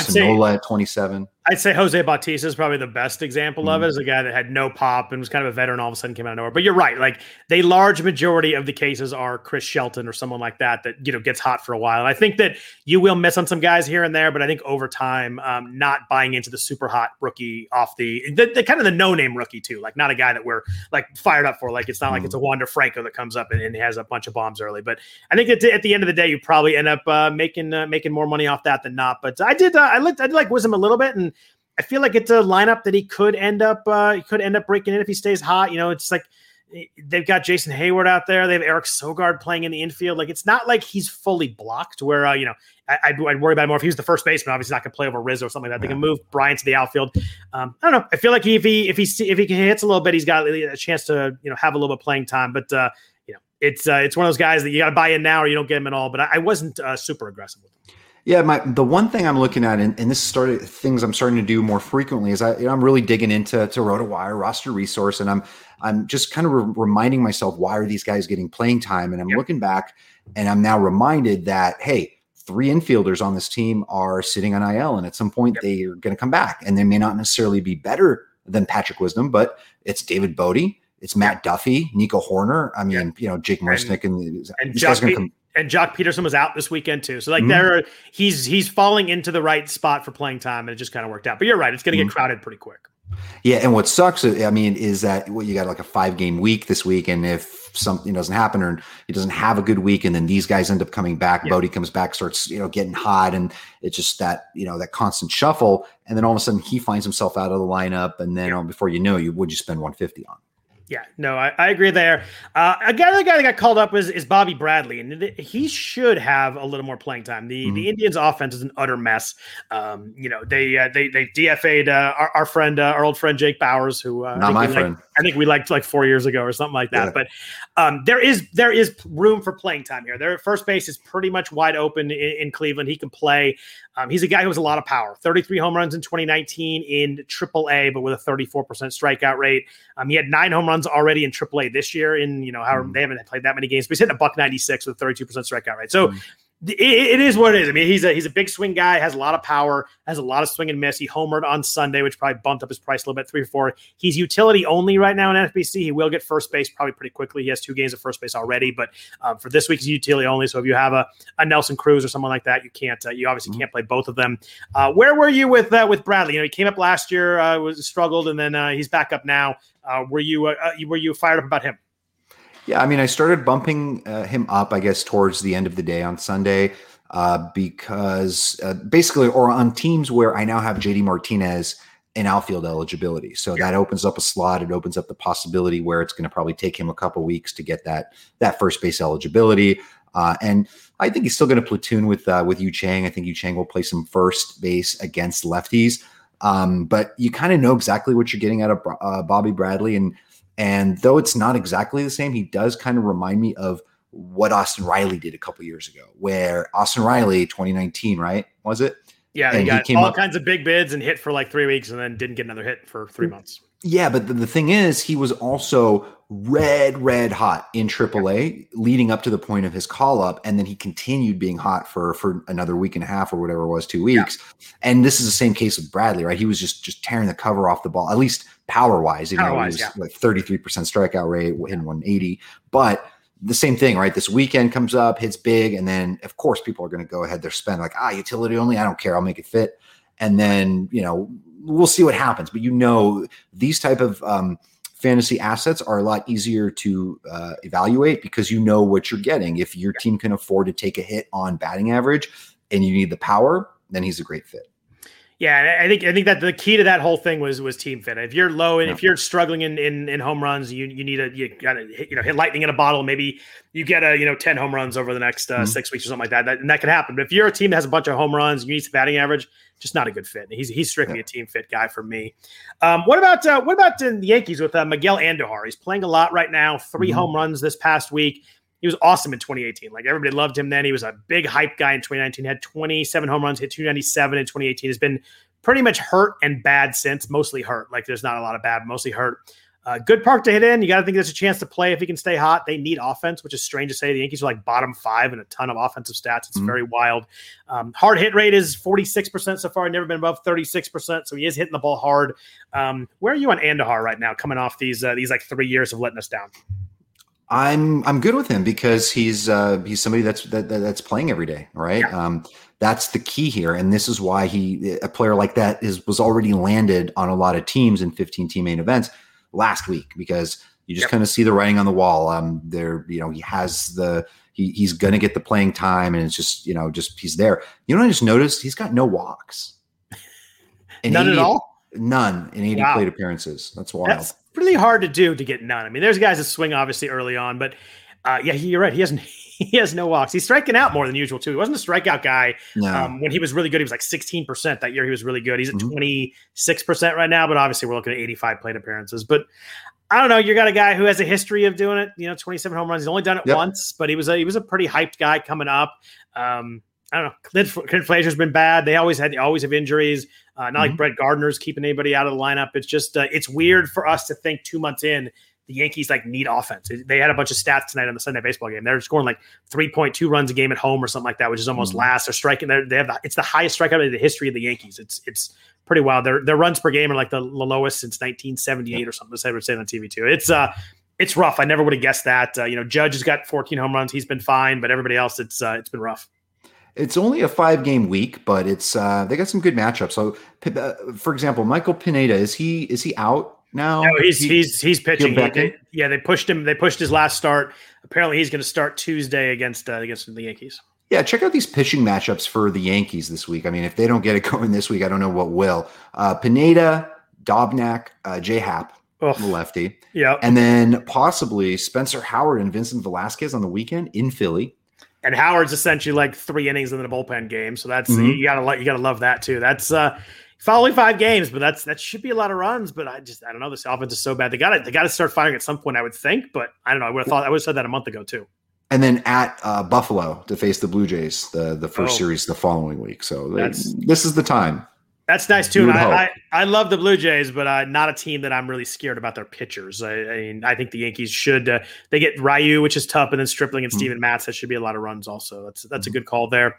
at 27? I'd say Jose Bautista is probably the best example mm. of it as a guy that had no pop and was kind of a veteran all of a sudden came out of nowhere. But you're right. Like the large majority of the cases are Chris Shelton or someone like that that, you know, gets hot for a while. And I think that you will miss on some guys here and there, but I think over time, um, not buying into the super hot rookie off the, the, the, kind of the no name rookie too, like not a guy that we're like fired up for. Like it's not mm. like it's a Wander Franco that comes up and, and, has a bunch of bombs early. But I think at, at the end of the day, you probably end up uh, making, uh, making more money off that than not. But I did, uh, I looked, I did like Wisdom a little bit and, I feel like it's a lineup that he could end up uh, he could end up breaking in if he stays hot. You know, it's like they've got Jason Heyward out there. They have Eric Sogard playing in the infield. Like it's not like he's fully blocked. Where uh, you know I, would worry about more if he was the first baseman. Obviously, not going to play over Rizzo or something like that. They can move Bryant to the outfield. Um, I don't know. I feel like if he if he if he hits a little bit, he's got a chance to you know have a little bit playing time. But uh, you know, it's uh, it's one of those guys that you got to buy in now or you don't get him at all. But I, I wasn't uh, super aggressive with him. Yeah, my the one thing I'm looking at, and, and this started things I'm starting to do more frequently, is I you know, I'm really digging into to RotoWire roster resource, and I'm I'm just kind of re- reminding myself why are these guys getting playing time, and I'm yep. looking back, and I'm now reminded that hey, three infielders on this team are sitting on IL, and at some point yep. they are going to come back, and they may not necessarily be better than Patrick Wisdom, but it's David Bote, it's Matt Duffy, Nico Hoerner. I mean, you know, Jake Marisnick, and, and, and these guys going to come and Joc Pederson was out this weekend too. So like mm-hmm. there, he's he's falling into the right spot for playing time, and it just kind of worked out. But you're right; it's going to mm-hmm. get crowded pretty quick. Yeah, and what sucks, I mean, is that well, you got like a five game week this week, and if something doesn't happen or he doesn't have a good week, and then these guys end up coming back, yeah. Bote comes back, starts you know getting hot, and it's just that you know that constant shuffle, and then all of a sudden he finds himself out of the lineup, and then yeah. before you know, you would you spend 150 on. Yeah, no, I, I agree there. Uh, another guy that got called up is, is Bobby Bradley, and th- he should have a little more playing time. The mm-hmm. the Indians' offense is an utter mess. Um, you know, they uh, they they DFA'd uh, our, our, friend, uh, our old friend Jake Bauers, who uh, not my friend. Liked, I think we liked like four years ago or something like that. Yeah. But um, there is there is room for playing time here. Their first base is pretty much wide open in, in Cleveland. He can play. Um, he's a guy who has a lot of power. 33 home runs in 2019 in AAA, but with a 34% strikeout rate. Um, he had nine home runs already in AAA this year. In you know, however, mm. they haven't played that many games, but he's hitting a buck 96 with a 32% strikeout rate. So. Mm it, it is what it is. I mean, he's a he's a big swing guy, has a lot of power, has a lot of swing and miss. He homered on Sunday, which probably bumped up his price a little bit, three or four. He's utility only right now in FBC. He will get first base probably pretty quickly. He has two games of first base already, but um, for this week, he's utility only. So if you have a, a Nelson Cruz or someone like that, you can't uh, you obviously mm-hmm. can't play both of them. Uh, where were you with uh, with Bradley? You know, he came up last year, uh, was struggled, and then uh, he's back up now. Uh, were you were you fired up about him? Yeah, I mean, I started bumping him up, I guess, towards the end of the day on Sunday uh, because uh, basically, or on teams where I now have JD Martinez in outfield eligibility. So that opens up a slot. It opens up the possibility where it's going to probably take him a couple weeks to get that that first base eligibility. Uh, and I think he's still going to platoon with uh, with Yu Chang. I think Yu Chang will play some first base against lefties. Um, but you kind of know exactly what you're getting out of uh, Bobby Bradley, and and though it's not exactly the same, he does kind of remind me of what Austin Riley did a couple years ago, where Austin Riley, 2019, right? Was it? Yeah, he got all up, kinds of big bids and hit for like three weeks and then didn't get another hit for three hmm. months. Yeah, but the, the thing is, he was also red, red hot in AAA leading up to the point of his call up. And then he continued being hot for, for another week and a half or whatever it was, two weeks. Yeah. And this is the same case with Bradley, right? He was just, just tearing the cover off the ball, at least power wise, even though he was yeah. like 33% strikeout rate in 180. But the same thing, right? This weekend comes up, hits big, and then of course people are going to go ahead. They're spend like ah utility only. I don't care. I'll make it fit, and then you know we'll see what happens. But you know these type of um, fantasy assets are a lot easier to uh, evaluate because you know what you're getting. If your team can afford to take a hit on batting average and you need the power, then he's a great fit. Yeah, I think I think that the key to that whole thing was was team fit. If you're low and yeah. if you're struggling in, in in home runs, you you need a you gotta hit, you know hit lightning in a bottle. Maybe you get a you know ten home runs over the next uh, mm-hmm. six weeks or something like that. that. And that could happen. But if you're a team that has a bunch of home runs, you need some batting average. Just not a good fit. He's he's strictly yeah. a team fit guy for me. Um, what about uh, what about the Yankees with uh, Miguel Andujar? He's playing a lot right now. 3 mm-hmm. home runs this past week he was awesome in 2018. Like everybody loved him then. He was a big hype guy in 2019. Had 27 home runs, hit 297 in 2018. Has been pretty much hurt and bad since, mostly hurt. Like there's not a lot of bad, mostly hurt. Uh, good park to hit in. You got to think there's a chance to play if he can stay hot. They need offense, which is strange to say. The Yankees are like bottom five and a ton of offensive stats. It's mm-hmm. very wild. Um, hard hit rate is 46% so far. Never been above 36%. So he is hitting the ball hard. Um, where are you on Andujar right now, coming off these uh, these like three years of letting us down? I'm I'm good with him because he's uh, he's somebody that's that, that's playing every day, right? Yeah. Um, that's the key here, and this is why he a player like that is was already landed on a lot of teams in 15 team main events last week because you just yep. kind of see the writing on the wall. Um, there, you know, he has the he he's gonna get the playing time, and it's just you know just he's there. You know, I just noticed he's got no walks. None 80, at all. None in 80 wow. plate appearances. That's wild. That's really hard to do to get none. I mean, there's guys that swing obviously early on, but uh, yeah, you're right. He hasn't. He has no walks. He's striking out more than usual too. He wasn't a strikeout guy no. um, when he was really good. He was like 16 percent that year. He was really good. He's at 26 mm-hmm. percent right now, but obviously we're looking at 85 plate appearances. But I don't know. You got a guy who has a history of doing it. You know, 27 home runs. He's only done it yep. once, but he was a he was a pretty hyped guy coming up. Um, I don't know. Clint, Clint Frazier's been bad. They always had, they always have injuries. Uh, not mm-hmm. like Brett Gardner's keeping anybody out of the lineup. It's just, uh, it's weird for us to think two months in the Yankees like need offense. They had a bunch of stats tonight on the Sunday baseball game. They're scoring like 3.2 runs a game at home or something like that, which is almost mm-hmm. last. They're striking. They're, they have the, it's the highest strikeout in the history of the Yankees. It's it's pretty wild. Their their runs per game are like the, lowest since 1978 or something. This I would say on TV too. It's uh it's rough. I never would have guessed that. Uh, you know, Judge has got 14 home runs. He's been fine, but everybody else, it's uh, it's been rough. It's only a five game week, but it's uh, they got some good matchups. So, uh, for example, Michael Pineda is he is he out now? No, he's he, he's he's pitching. He, they, yeah, they pushed him. They pushed his last start. Apparently, he's going to start Tuesday against uh, against the Yankees. Yeah, check out these pitching matchups for the Yankees this week. I mean, if they don't get it going this week, I don't know what will. Uh, Pineda, Dobnak, uh, J Ugh. the lefty. Yeah. And then possibly Spencer Howard and Vincent Velasquez on the weekend in Philly. And Howard's essentially like three innings in the bullpen game. So that's mm-hmm. you gotta you gotta love that too. That's uh following five games, but that's that should be a lot of runs. But I just I don't know. This offense is so bad. They got to they got to start firing at some point. I would think, but I don't know. I would have thought I would have said that a month ago too. And then at uh, Buffalo to face the Blue Jays the the first oh. series the following week. So they, this is the time. That's nice too. I, I, I, love the Blue Jays, but uh, not a team that I'm really scared about their pitchers. I, I mean, I think the Yankees should. Uh, they get Ryu, which is tough, and then Stripling and mm-hmm. Steven Matz. That should be a lot of runs. Also, that's that's mm-hmm. a good call there.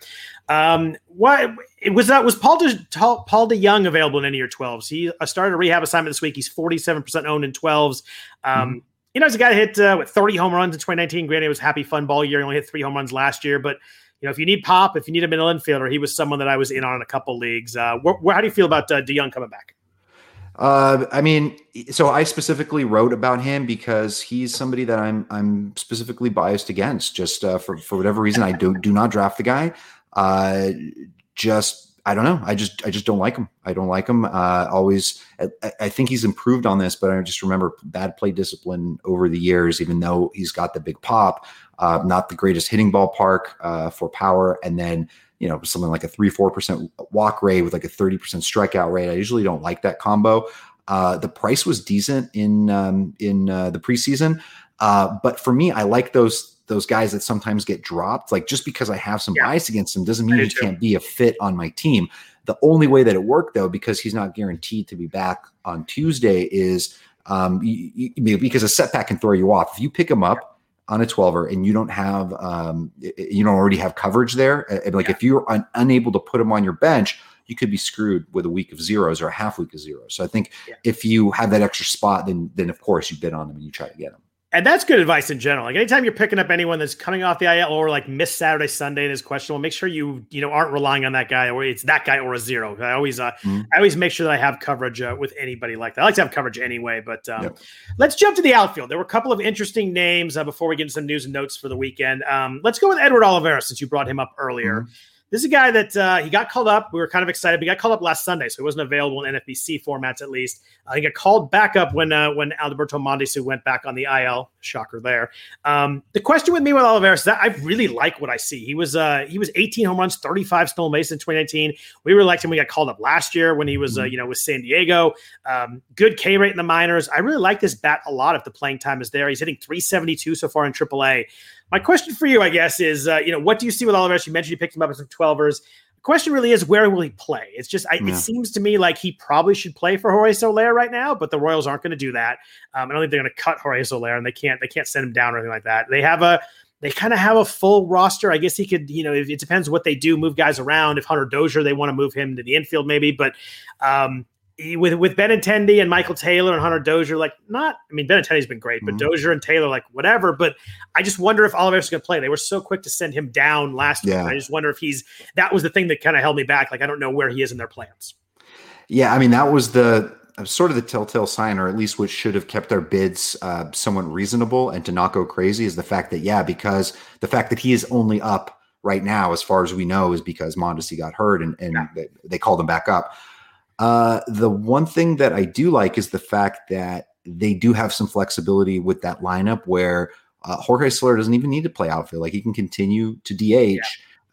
Um, what it was that was Paul De, Paul DeJong available in any of your 12s? He uh, started a rehab assignment this week. He's 47 percent owned in 12s. Um, mm-hmm. You know, he's a guy that hit uh, with 30 home runs in 2019. Granted, it was happy fun ball year. He only hit three home runs last year, but you know, if you need pop, if you need a middle infielder, he was someone that I was in on in a couple leagues. Uh, wh- wh- how do you feel about uh, DeJong coming back? Uh, I mean, so I specifically wrote about him because he's somebody that I'm I'm specifically biased against. Just uh, for for whatever reason, I do do not draft the guy. Uh, just I don't know. I just I just don't like him. I don't like him. Uh, always, I, I, think he's improved on this, but I just remember bad play discipline over the years. Even though he's got the big pop, uh, not the greatest hitting ballpark uh, for power, and then you know something like a three four percent walk rate with like a thirty percent strikeout rate. I usually don't like that combo. Uh, the price was decent in um, in uh, the preseason, uh, but for me, I like those those guys that sometimes get dropped. Like just because I have some yeah. bias against him doesn't mean he too. can't be a fit on my team. The only way that it worked though, because he's not guaranteed to be back on Tuesday, is um, you, you, because a setback can throw you off. If you pick him up on a 12er and you don't have um, you don't already have coverage there, and like yeah. if you're un- unable to put him on your bench, you could be screwed with a week of zeros or a half week of zeros. So I think yeah. if you have that extra spot, then then of course you bid on him and you try to get him and that's good advice in general. Like anytime you're picking up anyone that's coming off the IL or like missed Saturday, Sunday and is questionable, make sure you you know aren't relying on that guy or it's that guy or a zero. I always uh, mm-hmm. I always make sure that I have coverage uh, with anybody like that. I like to have coverage anyway. But um, yep. let's jump to the outfield. There were a couple of interesting names uh, before we get into some news and notes for the weekend. Um, let's go with Edward Olivares since you brought him up earlier. Mm-hmm. This is a guy that uh, he got called up. We were kind of excited. He got called up last Sunday, so he wasn't available in NFBC formats at least. Uh, he got called back up when uh, when Alberto Mondesi went back on the IL. Shocker there. Um, the question with me with Olivares is that I really like what I see. He was uh, he was 18 home runs, 35 stolen bases in 2019. We really liked him. We got called up last year when he was uh, mm-hmm. you know with San Diego. Um, good K rate in the minors. I really like this bat a lot if the playing time is there. He's hitting 372 so far in AAA. My question for you, I guess, is uh, you know what do you see with Olivares? You mentioned you picked him up as some 12ers. The question really is where will he play? It's just I, yeah. it seems to me like he probably should play for Jorge Soler right now, but the Royals aren't going to do that. Um, I don't think they're going to cut Jorge Soler, and they can't they can't send him down or anything like that. They have a they kind of have a full roster. I guess he could, you know, it, it depends what they do, move guys around. If Hunter Dozier, they want to move him to the infield, maybe. But um, with with Benintendi and Michael Taylor and Hunter Dozier, like not. I mean, Benintendi's been great, but mm-hmm. Dozier and Taylor, like whatever. But I just wonder if Oliveira is going to play. They were so quick to send him down last yeah. week. I just wonder if he's. That was the thing that kind of held me back. Like I don't know where he is in their plans. Yeah, I mean that was the sort of the telltale sign, or at least what should have kept our bids uh, somewhat reasonable and to not go crazy, is the fact that yeah, because the fact that he is only up right now, as far as we know, is because Mondesi got hurt and, and yeah. they, they called him back up. Uh, the one thing that I do like is the fact that they do have some flexibility with that lineup where uh, Jorge Soler doesn't even need to play outfield. Like he can continue to DH. Yeah.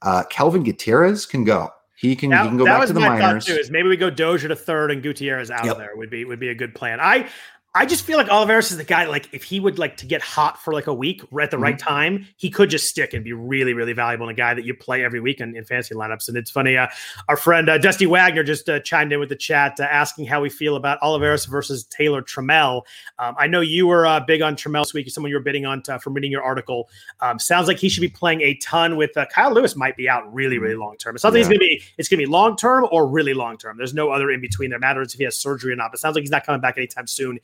Uh, Kelvin Gutierrez can go. He can, that, he can go back to the minors. Too, is maybe we go Dozier to third and Gutierrez out yep. there would be would be a good plan. I I just feel like Olivares is the guy. Like if he would like to get hot for like a week at the mm-hmm. right time, he could just stick and be really, really valuable. And a guy that you play every week in, in fantasy lineups. And it's funny. Uh, our friend uh, Dusty Wagner just uh, chimed in with the chat, uh, asking how we feel about Olivares versus Taylor Trammell. Um, I know you were uh, big on Trammell this week. Someone you were bidding on to, from reading your article. Um, sounds like he should be playing a ton. With uh, Kyle Lewis, might be out really, really long term. It's something yeah. going to be. It's to be long term or really long term. There's no other in between. There matters if he has surgery or not. But sounds like he's not coming back anytime soon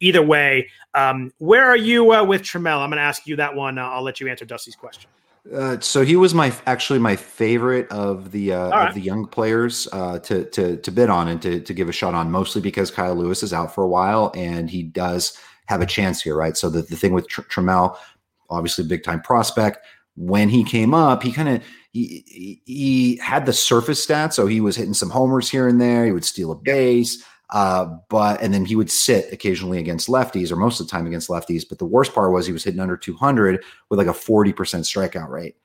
either way, um, where are you uh, with Trammell? I'm going to ask you that one. Uh, I'll let you answer Dusty's question. Uh, so he was my actually my favorite of the uh, right. of the young players uh, to to to bid on and to to give a shot on, mostly because Kyle Lewis is out for a while and he does have a chance here, right? So the, the thing with Tr- Trammell, obviously big time prospect. When he came up, he kind of he, he had the surface stats, so he was hitting some homers here and there. He would steal a base. Uh, but and then he would sit occasionally against lefties or most of the time against lefties. But the worst part was he was hitting under 200 with like a 40% strikeout rate.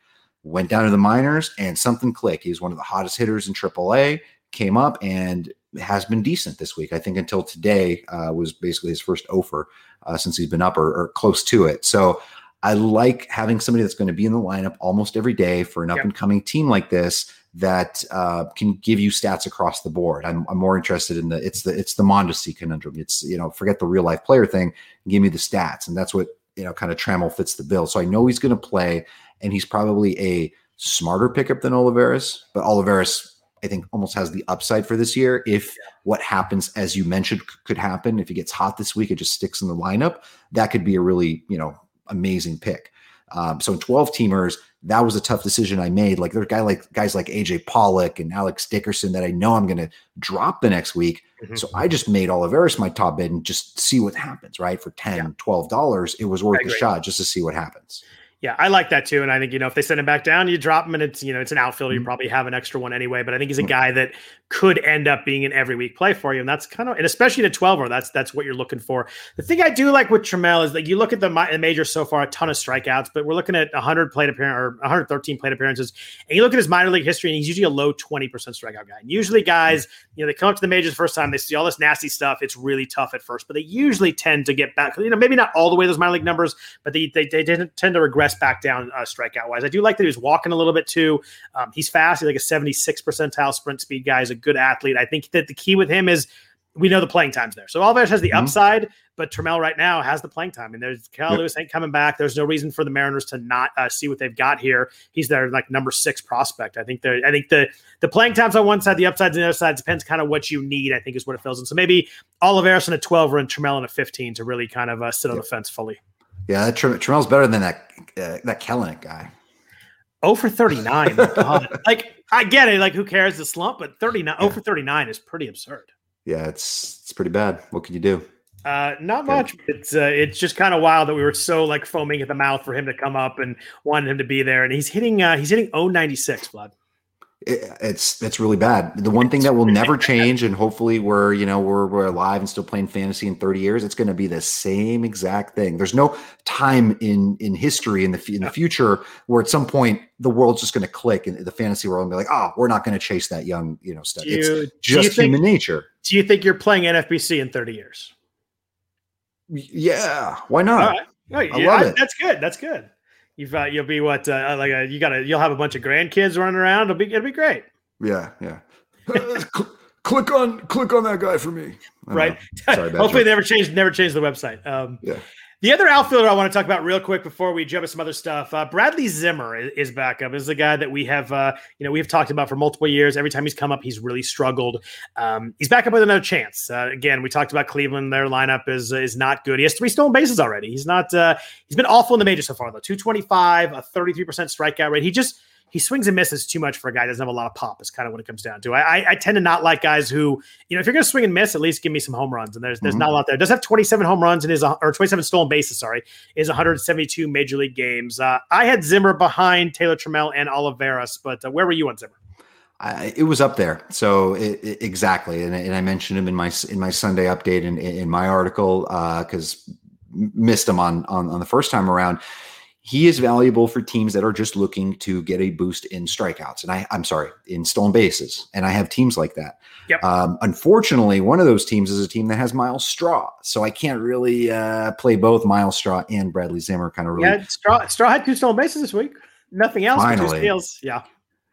Went down to the minors and something clicked. He was one of the hottest hitters in AAA. Came up and has been decent this week. I think until today uh, was basically his first offer uh, since he's been up or, or, close to it. So I like having somebody that's going to be in the lineup almost every day for an up and coming team like this that uh, can give you stats across the board. I'm, I'm, more interested in the it's the it's the Mondesi conundrum. It's you know forget the real life player thing. Give me the stats, and that's what you know kind of Trammell fits the bill. So I know he's going to play, and he's probably a smarter pickup than Olivares, but Olivares I think almost has the upside for this year. If what happens, as you mentioned, could happen, if he gets hot this week, it just sticks in the lineup. That could be a really you know amazing pick. Um, so in 12 teamers, that was a tough decision I made. Like there's guy like guys like AJ Pollock and Alex Dickerson that I know I'm going to drop the next week. Mm-hmm. So I just made Olivares my top bid and just see what happens, right? For 10, yeah. 12 dollars, it was worth a shot just to see what happens. Yeah, I like that too. And I think, you know, if they send him back down, you drop him and it's, you know, it's an outfielder. You mm-hmm. probably have an extra one anyway. But I think he's a mm-hmm. guy that could end up being an every week play for you. And that's kind of, and especially in a 12 or that's, that's what you're looking for. The thing I do like with Trammell is that you look at the, the major so far, a ton of strikeouts, but we're looking at 100 plate appearance or 113 plate appearances. And you look at his minor league history and he's usually a low 20% strikeout guy. And usually guys, you know, they come up to the majors the first time, they see all this nasty stuff. It's really tough at first, but they usually tend to get back, you know, maybe not all the way those minor league numbers, but they, they, they tend to regress back down. Uh, strikeout wise. I do like that he was walking a little bit too. Um, he's fast. He's like a 76 percentile sprint speed guy. He's a good athlete. I think that the key with him is we know the playing time's there. So Alvarez has the mm-hmm. upside, but Trammell right now has the playing time. And there's Kyle yep. Lewis ain't coming back. There's no reason for the Mariners to not uh, see what they've got here. He's their like number six prospect. I think the I think the the playing times on one side, the upsides on the other side depends kind of what you need. I think is what it fills in. So maybe Olivares in a 12 or in Trammell in a 15 to really kind of uh, sit on the fence fully. Yeah, that Tr- better than that uh, that Kelenic guy. Oh for 39. like I get it, like who cares the slump, but 39 yeah. oh for 39 is pretty absurd. Yeah, it's it's pretty bad. What can you do? Uh, not much. It's uh, it's just kind of wild that we were so like foaming at the mouth for him to come up and wanted him to be there, and he's hitting uh, he's hitting 096, Vlad it, it's it's really bad. The one thing that will never change, and hopefully we're you know we're we're alive and still playing fantasy in 30 years. It's going to be the same exact thing. There's no time in in history in the in the future where at some point the world's just going to click and the fantasy world and be like, oh, we're not going to chase that young you know stuff. You, it's just think, human nature. Do you think you're playing NFBC in 30 years? Yeah, why not? I love it. That's good. That's good. You've uh, you'll be what uh, like a, you got to you'll have a bunch of grandkids running around. It'll be it'll be great. Yeah, yeah. click on click on that guy for me. Right. Sorry, Hopefully, they never change never change the website. Um, yeah. The other outfielder I want to talk about real quick before we jump into some other stuff, uh, Bradley Zimmer is, is, back up. Is the guy that we have, uh, you know, we have talked about for multiple years. Every time he's come up, he's really struggled. Um, he's back up with another chance. Uh, again, we talked about Cleveland. Their lineup is is not good. He has three stolen bases already. He's not. Uh, he's been awful in the major so far though. Two twenty five, a thirty three percent strikeout rate. He just he swings and misses too much for a guy that doesn't have a lot of pop. Is kind of what it comes down to. I, I, I tend to not like guys who, you know, if you're going to swing and miss, at least give me some home runs. And there's there's mm-hmm. not a lot there. Does have 27 home runs in his or 27 stolen bases. Sorry, is 172 major league games. Uh, I had Zimmer behind Taylor Trammell and Olivares, but uh, where were you on Zimmer? I, it was up there. So it, it, exactly, and, and, I mentioned him in my in my Sunday update in, in my article because uh, missed him on, on on the first time around he is valuable for teams that are just looking to get a boost in strikeouts. And I, I'm sorry, in stolen bases. And I have teams like that. Yep. Um, unfortunately, one of those teams is a team that has Myles Straw. So I can't really uh, play both Myles Straw and Bradley Zimmer kind of really. Yeah, Straw, Straw had two stolen bases this week. Nothing else. Finally. Steals. Yeah.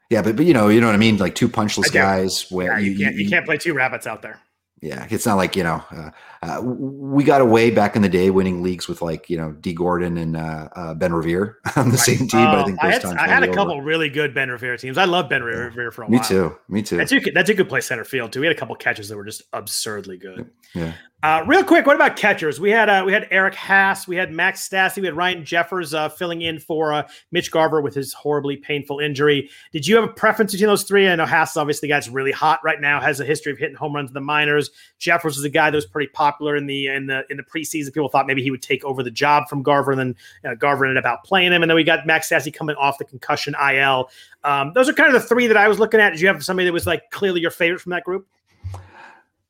Yeah, but, but you know, you know what I mean? Like two punchless guys where yeah, you, you, can't, you, you can't play two rabbits out there. Yeah, it's not like you know uh, uh, we got away back in the day winning leagues with like you know Dee Gordon and uh, uh Ben Revere on the right. same team. but I think I had, I had a couple over. really good Ben Revere teams. I love Ben yeah. Revere for a Me while. Me too. Me too. That's a, that's a good play center field too. We had a couple catches that were just absurdly good. Yeah. Uh, real quick, what about catchers? We had uh, we had Eric Haase, we had Max Stassi, we had Ryan Jeffers uh, filling in for uh, Mitch Garver with his horribly painful injury. Did you have a preference between those three? I know Haase obviously guy's really hot right now, has a history of hitting home runs in the minors. Jeffers was a guy that was pretty popular in the in the in the preseason. People thought maybe he would take over the job from Garver, and then uh, Garver ended up playing him. And then we got Max Stassi coming off the concussion IL. Um, those are kind of the three that I was looking at. Did you have somebody that was like clearly your favorite from that group?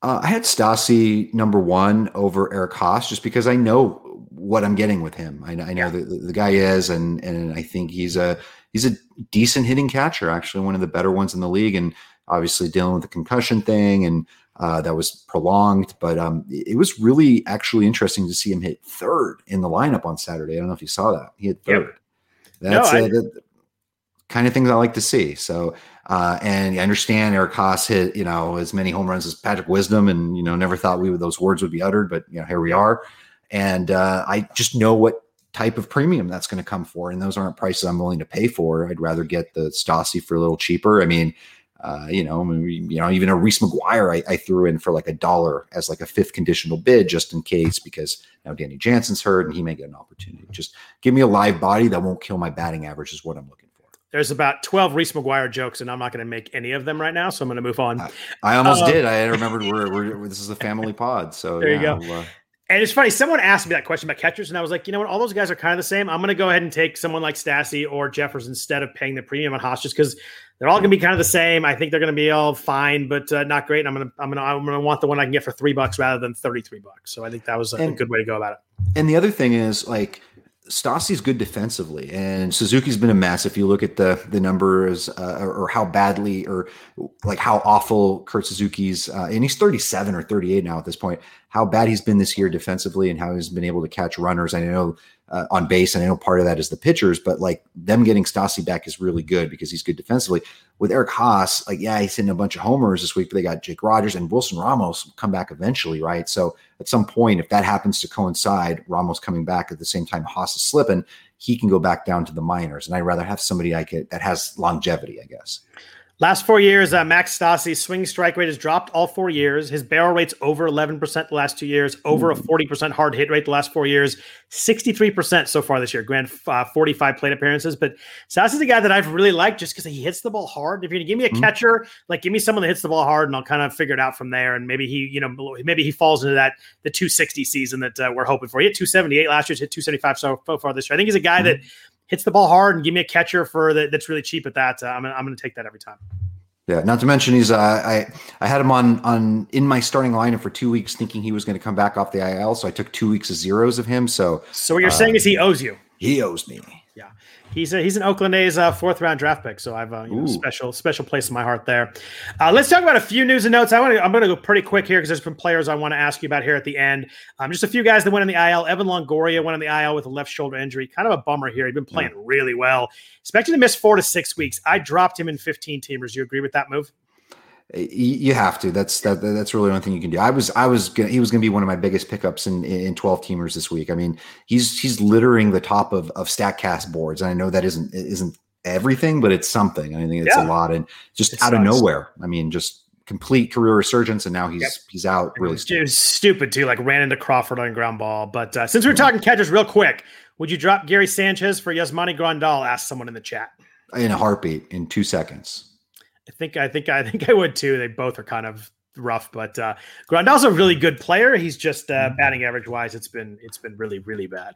Uh, I had Stassi number one over Eric Haase just because I know what I'm getting with him. I, I know yeah. the, the guy is, and and I think he's a he's a decent hitting catcher, actually one of the better ones in the league, and obviously dealing with the concussion thing and uh, that was prolonged. But um, it was really actually interesting to see him hit third in the lineup on Saturday. I don't know if you saw that. He hit third. Yep. That's no, uh, the kind of things I like to see. So, uh, and I understand Eric Haase hit, you know, as many home runs as Patrick Wisdom, and you know, never thought we would those words would be uttered, but you know, here we are. And uh, I just know what type of premium that's going to come for, and those aren't prices I'm willing to pay for. I'd rather get the Stassi for a little cheaper. I mean, uh, you know, you know, even a Reese McGuire, I, I, threw in for like a dollar as like a fifth conditional bid just in case because now Danny Jansen's hurt and he may get an opportunity. Just give me a live body that won't kill my batting average is what I'm looking. There's about 12 Reese McGuire jokes, and I'm not going to make any of them right now, so I'm going to move on. I, I almost uh, did. I remembered we're, we're, this is a family pod, so there yeah, you go. Uh, and it's funny, someone asked me that question about catchers, and I was like, you know what? All those guys are kind of the same. I'm going to go ahead and take someone like Stassi or Jeffers instead of paying the premium on Haase just because they're all going to be kind of the same. I think they're going to be all fine, but uh, not great. And I'm going to, I'm going to, I'm going to want the one I can get for three bucks rather than 33 bucks. So I think that was a, and, a good way to go about it. And the other thing is like, Stassi's good defensively, and Suzuki's been a mess. If you look at the the numbers uh, or, or, how badly or like how awful Kurt Suzuki's, uh, and he's 37 or 38 now at this point, how bad he's been this year defensively and how he's been able to catch runners. I know uh, on base. And I know part of that is the pitchers, but like them getting Stassi back is really good because he's good defensively. With Eric Haas, like, yeah, he's hitting a bunch of homers this week, but they got Jake Rogers and Wilson Ramos come back eventually, right? So at some point, if that happens to coincide, Ramos coming back at the same time Haas is slipping, he can go back down to the minors. And I'd rather have somebody I could that has longevity, I guess. Last four years, uh, Max Stassi's swing strike rate has dropped all four years. His barrel rate's over 11% the last two years, over a 40% hard hit rate the last four years, 63% so far this year. Grand uh, 45 plate appearances. But Stassi's a guy that I've really liked just because he hits the ball hard. If you're going to give me a mm-hmm. catcher, like give me someone that hits the ball hard and I'll kind of figure it out from there. And maybe he, you know, maybe he falls into that, the 260 season that uh, we're hoping for. He hit 278 last year, hit 275 so, so far this year. I think he's a guy mm-hmm. that hits the ball hard and give me a catcher for that that's really cheap at that. Uh, I'm, I'm going to take that every time. Yeah, not to mention he's uh, I I had him on on in my starting lineup for two weeks, thinking he was going to come back off the IL. So I took two weeks of zeros of him. So so what you're uh, saying is he owes you. He owes me. He's a, he's an Oakland A's uh, fourth round draft pick, so I've a uh, you know, special special place in my heart there. Uh, let's talk about a few news and notes. I want to I'm going to go pretty quick here because there's some players I want to ask you about here at the end. Um, just a few guys that went in the IL. Evan Longoria went in the IL with a left shoulder injury. Kind of a bummer here. He'd been playing yeah. really well. Expected to miss four to six weeks. I dropped him in 15 teamers. You agree with that move? You have to. That's that. That's really the only thing you can do. I was. I was. Gonna, he was going to be one of my biggest pickups in in twelve teamers this week. I mean, he's he's littering the top of of Statcast boards, and I know that isn't isn't everything, but it's something. I think it's yeah. a lot, and just it out sucks. of nowhere. I mean, just complete career resurgence, and now he's yep. he's out. Really, stupid. stupid too. Like ran into Crawford on ground ball. But uh, since we're talking catchers, real quick, would you drop Gary Sanchez for Yasmani Grandal? Asked someone in the chat. In a heartbeat, in two seconds. I think I think I think I would too. They both are kind of rough, but uh, Grandal's a really good player. He's just uh, mm-hmm. batting average wise, it's been it's been really really bad.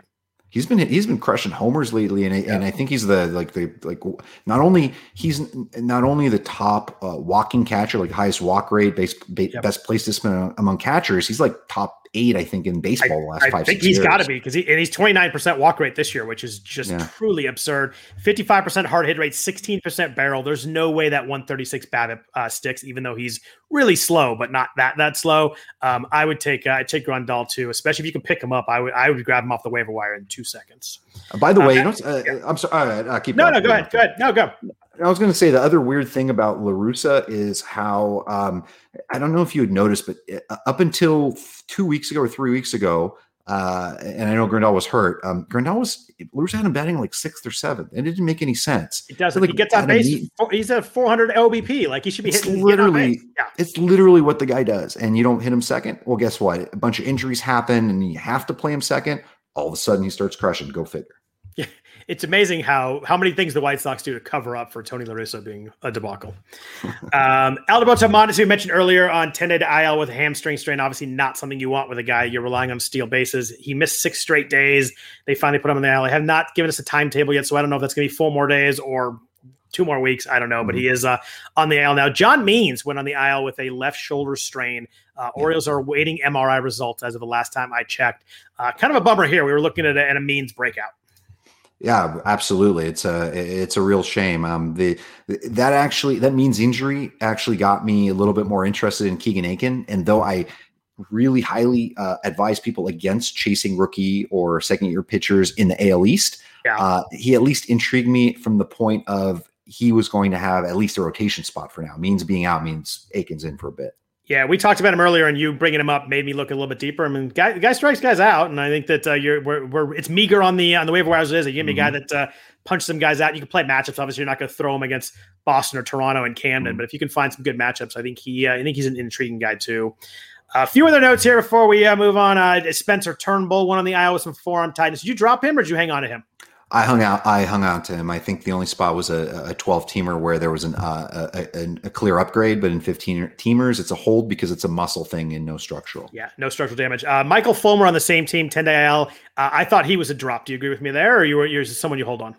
He's been he's been crushing homers lately, and, yeah. and I think he's the like the like not only he's not only the top uh, walking catcher, like highest walk rate, base, yep. best place discipline among catchers. He's like top eight, I think, in baseball last I five. I think he's got to be because he and he's twenty nine percent walk rate this year, which is just yeah. truly absurd. Fifty five percent hard hit rate, sixteen percent barrel. There's no way that one thirty six BABIP uh, sticks, even though he's really slow, but not that that slow. Um, I would take uh, I take Grandal too, especially if you can pick him up. I would I would grab him off the waiver wire in two seconds. Uh, by the way, you know, uh. I'm sorry. I keep no, no, go ahead, go ahead, no, go. I was going to say the other weird thing about La Russa is how um, I don't know if you had noticed, but uh, up until two weeks ago or three weeks ago, uh, and I know Grandal was hurt. Um, was La Russa had him batting like sixth or seventh, and it didn't make any sense. It doesn't. Like, he gets on base. He's a 400 OBP. Like he should be hitting. Literally, yeah. it's literally what the guy does. And you don't hit him second. Well, guess what? A bunch of injuries happen, and you have to play him second. All of a sudden, he starts crushing. Go figure. Yeah, it's amazing how how many things the White Sox do to cover up for Tony La Russa being a debacle. um, Alberto Montes, who mentioned earlier on 10 day to IL with a hamstring strain, obviously not something you want with a guy you're relying on steal bases. He missed six straight days. They finally put him in the IL. They have not given us a timetable yet, so I don't know if that's going to be four more days or two more weeks. I don't know, mm-hmm. but he is uh, on the IL now. John Means went on the IL with a left shoulder strain. Uh, Orioles are waiting MRI results as of the last time I checked. Uh, kind of a bummer here. We were looking at a, at a Means breakout. Yeah, absolutely. It's a it's a real shame. Um, the that actually that means injury actually got me a little bit more interested in Keegan Akin. and though I really highly uh, advise people against chasing rookie or second year pitchers in the AL East. Yeah. Uh, he at least intrigued me from the point of he was going to have at least a rotation spot for now. Means being out means Akin's in for a bit. Yeah, we talked about him earlier, and you bringing him up made me look a little bit deeper. I mean, guy, guy strikes guys out, and I think that uh, you're we're, we're, it's meager on the on the waiver wires. It is. You give me mm-hmm. a guy that uh, punches some guys out. You can play matchups. Obviously, you're not going to throw him against Boston or Toronto and Camden, mm-hmm. but if you can find some good matchups, I think he uh, I think he's an intriguing guy too. A few other notes here before we uh, move on. Uh, Spencer Turnbull, one on the Iowa, some forearm tightness. Did you drop him or did you hang on to him? I hung out. I hung out to him. I think the only spot was a, a 12 teamer where there was an, uh, a, a, clear upgrade, but in 15 teamers, it's a hold because it's a muscle thing and no structural. Yeah, no structural damage. Uh, Michael Fulmer on the same team, 10 day IL. Uh, I thought he was a drop. Do you agree with me there, or you were you're someone you hold on?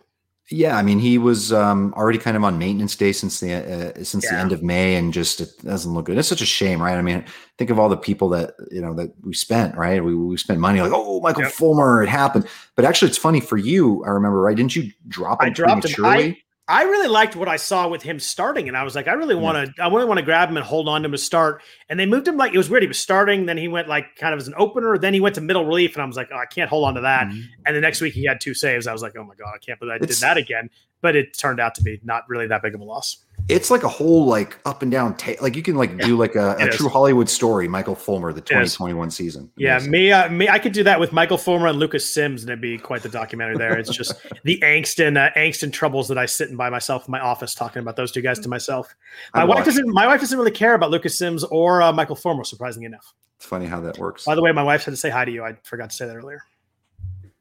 Yeah, I mean, he was um, already kind of on maintenance day since the uh, since yeah. the end of May, and just it doesn't look good. It's such a shame, right? I mean, think of all the people that you know that we spent, right? We we spent money like, oh, Michael yep. Fulmer, it happened. But actually, it's funny for you. I remember, right? Didn't you drop him I dropped him. I, I really liked what I saw with him starting, and I was like, I really want to, I really want to grab him and hold on to him to start. And they moved him like it was weird. He was starting, then he went like kind of as an opener, then he went to middle relief, and I was like, oh, I can't hold on to that. Mm-hmm. And the next week he had two saves. I was like, oh my god, I can't believe I it's, did that again. But it turned out to be not really that big of a loss it's like a whole like up and down ta- like you can like yeah, do like a, a true Hollywood story Michael Fulmer the 2021 season. Yeah me uh, me I could do that with Michael Fulmer and Lucas Sims and it'd be quite the documentary there. It's just the angst and uh, angst and troubles that I sit in by myself in my office talking about those two guys to myself. My wife doesn't my wife doesn't really care about Lucas Sims or uh, Michael Fulmer surprisingly enough. It's funny how that works. By the way my wife said to say hi to you. I forgot to say that earlier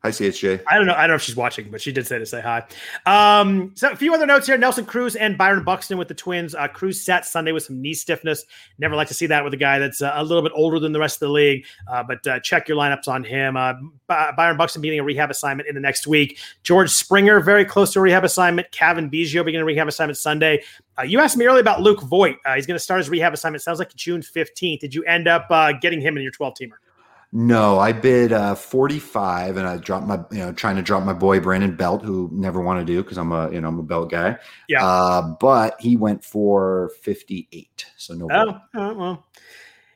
Hi, CHJ. I don't know. I don't know if she's watching, but she did say to say hi. Um, so a few other notes here: Nelson Cruz and Byron Buxton with the Twins. Uh, Cruz sat Sunday with some knee stiffness. Never like to see that with a guy that's uh, a little bit older than the rest of the league. Uh, but uh, check your lineups on him. Uh, Byron Buxton beginning a rehab assignment in the next week. George Springer very close to a rehab assignment. Cavan Biggio beginning a rehab assignment Sunday. Uh, you asked me earlier about Luke Voit. he's going to start his rehab assignment. Sounds like June fifteenth. Did you end up getting him in your twelve teamer? No, I bid uh, 45 and I dropped my, you know, trying to drop my boy Brandon Belt, who never want to do because I'm a, you know, I'm a Belt guy. Yeah. Uh, but he went for 58. So no. Oh, oh well,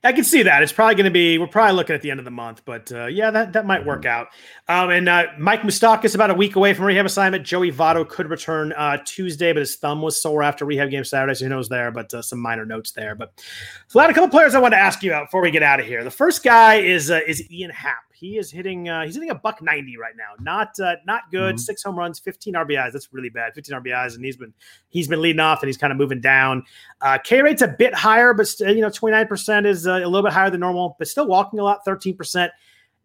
I can see that. It's probably going to be. We're probably looking at the end of the month, but uh, yeah, that that might work mm-hmm. out. Um, and uh, Mike Moustakas about a week away from rehab assignment. Joey Votto could return uh, Tuesday, but his thumb was sore after rehab game Saturday, so who knows there. But uh, some minor notes there. But so, a couple players I want to ask you about before we get out of here. The first guy is uh, is Ian Happ. He is hitting. Uh, he's hitting a buck ninety right now. Not uh, not good. Mm-hmm. Six home runs, fifteen RBIs. That's really bad. Fifteen RBIs, and he's been he's been leading off, and he's kind of moving down. Uh, K rate's a bit higher, but st- you know twenty nine percent is uh, a little bit higher than normal, but still walking a lot. Thirteen percent.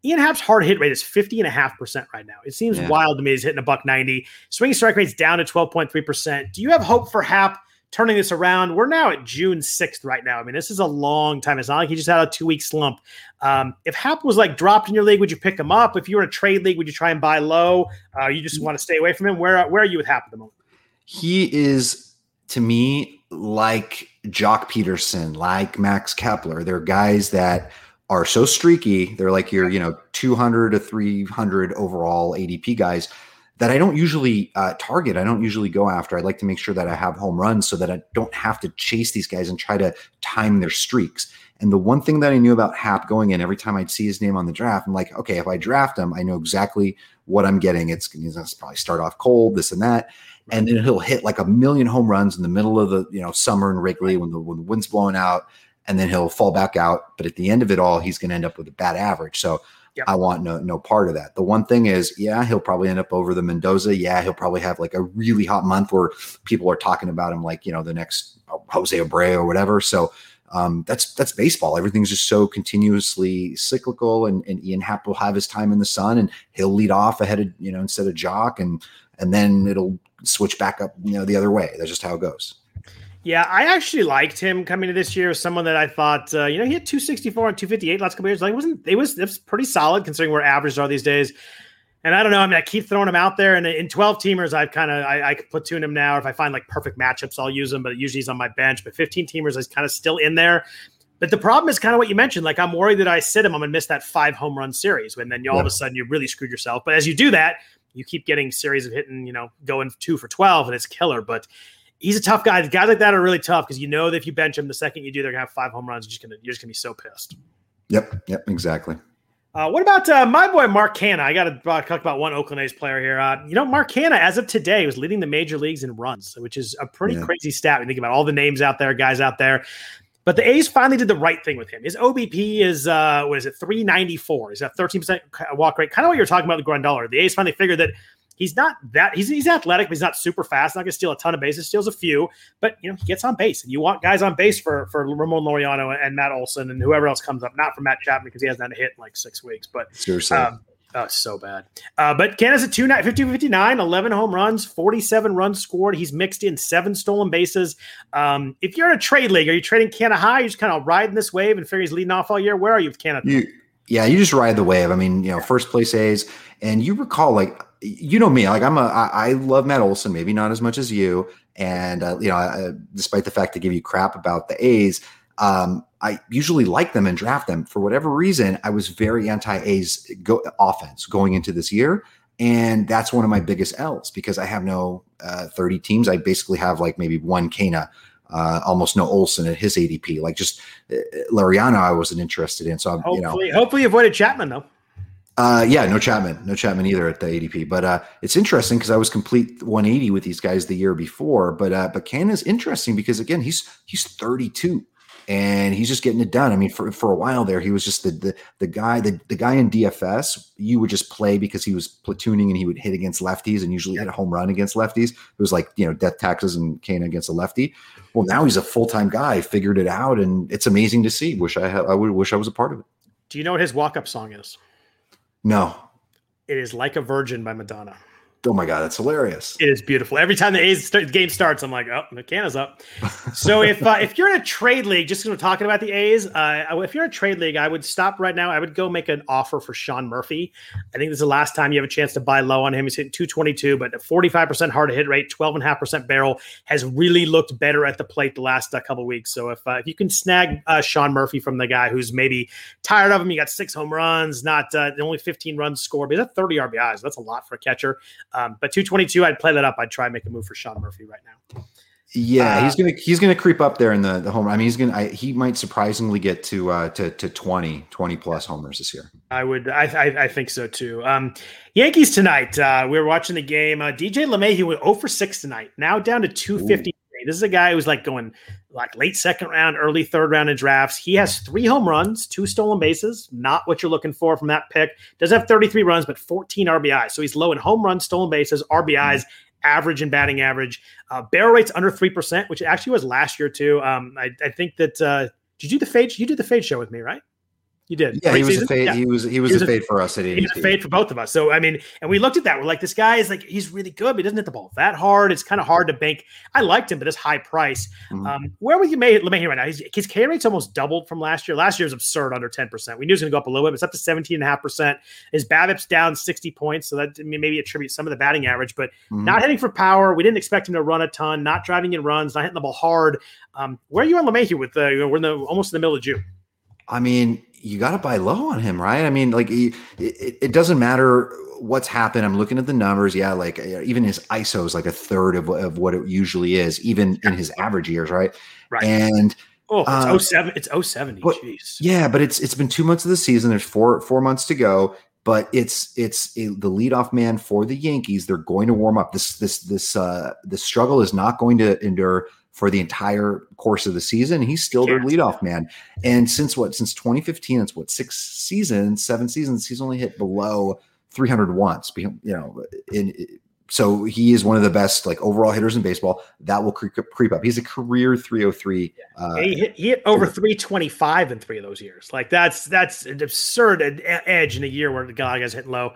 Ian Happ's hard hit rate is 50.5% right now. It seems yeah. wild to me. He's hitting a buck 90. Swing strike rate's down to 12.3%. Do you have hope for Happ turning this around. We're now at June 6th right now. I mean, this is a long time. It's not like he just had a two week slump. Um, if Happ was like dropped in your league, would you pick him up? If you were in a trade league, would you try and buy low? Uh, you just want to stay away from him. Where where are you with Happ at the moment? He is to me like Joc Pederson, like Max Kepler. They're guys that are so streaky. They're like your, you know, 200 to 300 overall ADP guys that I don't usually uh, target. I don't usually go after. I like to make sure that I have home runs so that I don't have to chase these guys and try to time their streaks. And the one thing that I knew about Happ going in, every time I'd see his name on the draft, I'm like, okay, if I draft him, I know exactly what I'm getting. It's to probably start off cold, this and that, and then he'll hit like a million home runs in the middle of the you know summer in Wrigley when the when the wind's blowing out, and then he'll fall back out. But at the end of it all, he's going to end up with a bad average. So Yep. I want no no part of that. The one thing is, yeah, he'll probably end up over the Mendoza. Yeah, he'll probably have like a really hot month where people are talking about him like you know the next Jose Abreu or whatever. So um, that's that's baseball. Everything's just so continuously cyclical, and, and Ian Happ will have his time in the sun, and he'll lead off ahead of you know instead of Joc, and and then it'll switch back up you know the other way. That's just how it goes. Yeah, I actually liked him coming to this year. Someone that I thought, uh, you know, he had 264 and 258 last couple years. Like, it wasn't it was it was pretty solid considering where averages are these days. And I don't know. I mean, I keep throwing him out there, and in twelve teamers, I've kind of I, I platoon him now. If I find like perfect matchups, I'll use him. But usually he's on my bench. But fifteen teamers is kind of still in there. But the problem is kind of what you mentioned. Like I'm worried that I sit him, I'm gonna miss that five home run series, and then you, all yeah. of a sudden you really screwed yourself. But as you do that, you keep getting series of hitting, you know, going two for twelve, and it's killer. But he's a tough guy. Guys like that are really tough because you know that if you bench him, the second you do, they're gonna have five home runs. You're just gonna you're just gonna be so pissed. Yep. Yep. Exactly. Uh, what about uh, my boy Mark Canha? I got to talk about one Oakland A's player here. Uh, you know, Mark Canha, as of today, was leading the major leagues in runs, which is a pretty yeah. crazy stat. When you think about all the names out there, guys out there. But the A's finally did the right thing with him. His OBP is uh, what is it, 394. He's got 13% walk rate. Kind of what you're talking about with Grandal. The A's finally figured that he's not that he's he's athletic, but he's not super fast. Not gonna steal a ton of bases, steals a few, but you know he gets on base, and you want guys on base for for Ramon Laureano and Matt Olson and whoever else comes up. Not for Matt Chapman because he hasn't had a hit in like six weeks, but seriously. Um, Oh, so bad. Uh, but Canha's at 2 50 59, 11 home runs, 47 runs scored. He's mixed in seven stolen bases. Um, if you're in a trade league, are you trading Canha high? You're just kind of riding this wave and figure he's leading off all year. Where are you with Canha? You, yeah, you just ride the wave. I mean, you know, first place A's. And you recall, like, you know me, like I'm a, I, I love Matt Olson, maybe not as much as you. And, uh, you know, I, despite the fact to give you crap about the A's, um, I usually like them and draft them. For whatever reason, I was very anti A's go, offense going into this year. And that's one of my biggest L's because I have no uh, 30 teams. I basically have like maybe one Canha, uh, almost no Olson at his ADP. Like just uh, Laureano, I wasn't interested in. So, I'm, hopefully, you know, hopefully, avoided Chapman though. Uh, yeah, no Chapman, no Chapman either at the ADP. But uh, it's interesting because I was complete 180 with these guys the year before. But uh, but is interesting because again, he's he's 32 and he's just getting it done. I mean, for, for a while there, he was just the the, the guy the, the guy in DFS you would just play because he was platooning and he would hit against lefties and usually hit a home run against lefties. It was like you know death taxes and Canha against a lefty. Well, now he's a full time guy, figured it out, and it's amazing to see. Wish I had, I would wish I was a part of it. Do you know what his walk up song is? No. It is Like a Virgin by Madonna. Oh my god, that's hilarious! It is beautiful. Every time the A's start, game starts, I'm like, oh, McKenna's up. so if uh, if you're in a trade league, just because we're talking about the A's, uh, if you're in a trade league, I would stop right now. I would go make an offer for Sean Murphy. I think this is the last time you have a chance to buy low on him. He's hitting 222, but 45% hard hit rate, 12.5% barrel, has really looked better at the plate the last uh, couple weeks. So if uh, if you can snag uh, Sean Murphy from the guy who's maybe tired of him, you got six home runs, not uh, only 15 runs scored, but he's at 30 RBIs. That's a lot for a catcher. Um, but 222, I'd play that up. I'd try and make a move for Sean Murphy right now. Yeah, uh, he's gonna he's gonna creep up there in the the home. I mean, he's gonna I, he might surprisingly get to uh to to 20 20 plus homers this year. I would I I, I think so too. Um, Yankees tonight. Uh, we were watching the game. Uh, DJ LeMahieu went 0 for 6 tonight. Now down to 250. Ooh. This is a guy who's like going like late second round, early third round in drafts. He has three home runs, two stolen bases, not what you're looking for from that pick. Does have 33 runs, but 14 RBIs. So he's low in home runs, stolen bases, RBIs, average and batting average. Uh, barrel rate's under 3%, which actually was last year too. Um, I, I think that, uh, did you do the fade? You did the fade show with me, right? You did. Yeah, he was a fade. Yeah. He was he was, he was a fade for us at. He was a fade for both of us. So I mean, and we looked at that. We're like, this guy is like he's really good, but he doesn't hit the ball that hard. It's kind of hard to bank. I liked him, but it's high price. Mm-hmm. Um, where would you make here right now? His, his K rate's almost doubled from last year. Last year was absurd, under ten percent. We knew it was going to go up a little bit. But it's up to seventeen and a half percent. His BABIP's down sixty points, so that maybe attribute some of the batting average, but mm-hmm. not hitting for power. We didn't expect him to run a ton. Not driving in runs. Not hitting the ball hard. Um, where are you on LeMahieu with the? We're in the almost in the middle of June. I mean, you got to buy low on him, right? I mean, like it, it, doesn't matter what's happened. I'm looking at the numbers. Yeah, like uh, even his ISO is like a third of, of what it usually is, even in his average years, right? Right. And oh, it's uh, 07. It's 070. But, Jeez. Yeah, but it's it's been two months of the season. There's four four months to go. But it's it's a, the leadoff man for the Yankees. They're going to warm up. This this this uh the struggle is not going to endure for the entire course of the season. He's still their leadoff man. And since what? Since 2015, it's what six seasons, seven seasons. He's only hit below 300 once. You know, in so he is one of the best like overall hitters in baseball. That will creep, creep up. He's a career 303. Uh, he, hit, he hit over 325 in three of those years. Like that's that's an absurd edge in a year where the guy guy's hitting low.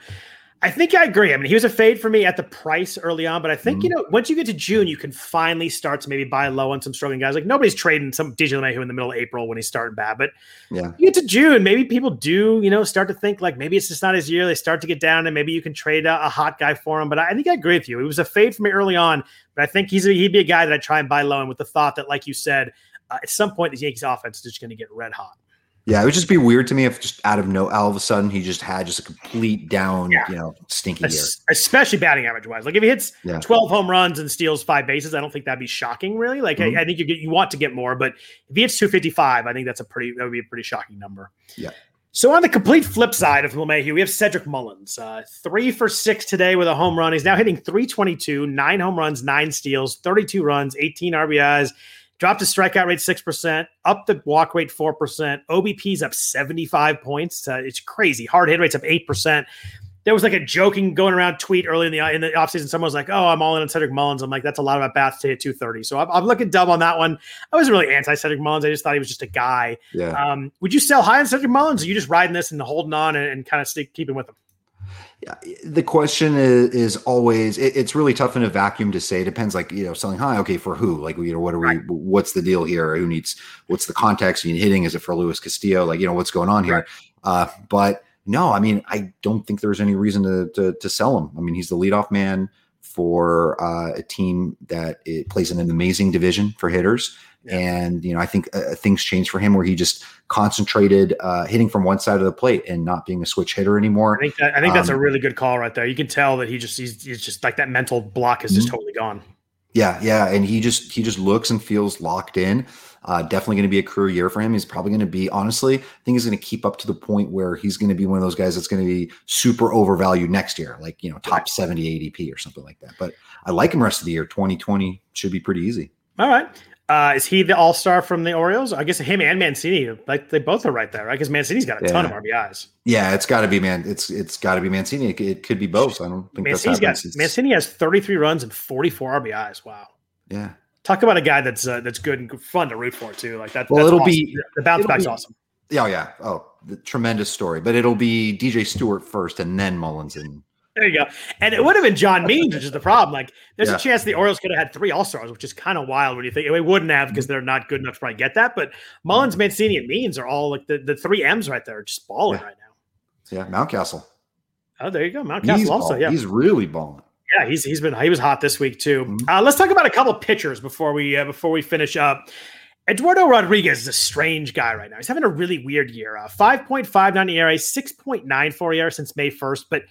I think I agree. I mean, he was a fade for me at the price early on, but I think, mm-hmm. you know, once you get to June, you can finally start to maybe buy low on some struggling guys. Like nobody's trading some DJ LeMahieu in the middle of April when he's starting bad. But yeah, you get to June, maybe people do, you know, start to think like maybe it's just not his year. They start to get down and maybe you can trade a, a hot guy for him. But I, I, think I agree with you. It was a fade for me early on, but I think he's a, he'd be a guy that I'd try and buy low and with the thought that, like you said, uh, at some point the Yankees offense is just going to get red hot. Yeah, it would just be weird to me if just out of no, all of a sudden he just had just a complete down, yeah. you know, stinky year. Especially batting average wise. Like if he hits yeah. 12 home runs and steals five bases, I don't think that'd be shocking, really. Like mm-hmm. I, I, think you get, you want to get more, but if he hits 255, I think that's a pretty that would be a pretty shocking number. Yeah. So on the complete flip side of LeMahieu, we have Cedric Mullins, uh, three for six today with a home run. He's now hitting 322, nine home runs, nine steals, 32 runs, 18 RBIs. Dropped his strikeout rate 6%, up the walk rate 4%. OBP's up 75 points. Uh, it's crazy. Hard hit rate's up 8%. There was like a joking going around tweet early in the in the offseason. Someone was like, "Oh, I'm all in on Cedric Mullins." I'm like, "That's a lot of at bats to hit 230." So I'm, I'm, looking dumb on that one. I wasn't really anti Cedric Mullins. I just thought he was just a guy. Yeah. Um, would you sell high on Cedric Mullins? Or are you just riding this and holding on and, and kind of keeping with him? The question is, is always it, it's really tough in a vacuum to say. It depends like you know selling high okay for who? Like you know what are we right. what's the deal here? Who needs what's the context? You hitting? Is it for Luis Castillo? Like you know what's going on here? Right. uh but no I mean I don't think there's any reason to, to, to sell him. I mean he's the leadoff man for uh, a team that plays in an amazing division for hitters yeah. And you know, I think uh, things changed for him where he just concentrated uh, hitting from one side of the plate and not being a switch hitter anymore. I think that, I think that's um, a really good call right there. You can tell that he just he's, he's just like that mental block is just mm-hmm. totally gone. Yeah, yeah, and he just he just looks and feels locked in. Uh, definitely going to be a career year for him. He's probably going to be, honestly, I think he's going to keep up to the point where he's going to be one of those guys that's going to be super overvalued next year, like, you know, top 70 ADP or something like that. But I like him rest of the year. 2020 should be pretty easy. All right. Uh, is he the all star from the Orioles? I guess him and Mancini, like they both are right there, right? Because Mancini's got a yeah. ton of RBIs. Yeah, it's got to be man. It's it's got to be Mancini. It, it, could be both. I don't think Mancini's got Mancini has 33 runs and 44 RBIs. Wow. Yeah. Talk about a guy that's uh, that's good and fun to root for too. Like that. Well, it'll awesome. be the bounce back's be, awesome. Yeah, oh, yeah. Oh, the tremendous story. But it'll be DJ Stewart first, and then Mullins and there you go. And it would have been John Means, which is the problem. Like, there's yeah. a chance the Orioles could have had three All Stars, which is kind of wild when you think they wouldn't have because they're not good enough to probably get that. But Mullins, Mancini, and Means are all like the, the three M's right there, just balling yeah. right now. Yeah, Mountcastle. Oh, there you go. Mountcastle also. Balling. Yeah, he's really balling. Yeah, he's he's been he was hot this week too. Mm-hmm. Uh, let's talk about a couple pitchers before we uh, before we finish up. Eduardo Rodriguez is a strange guy right now. He's having a really weird year. Uh, 5.59 ERA, 6.94 ERA since May 1st, but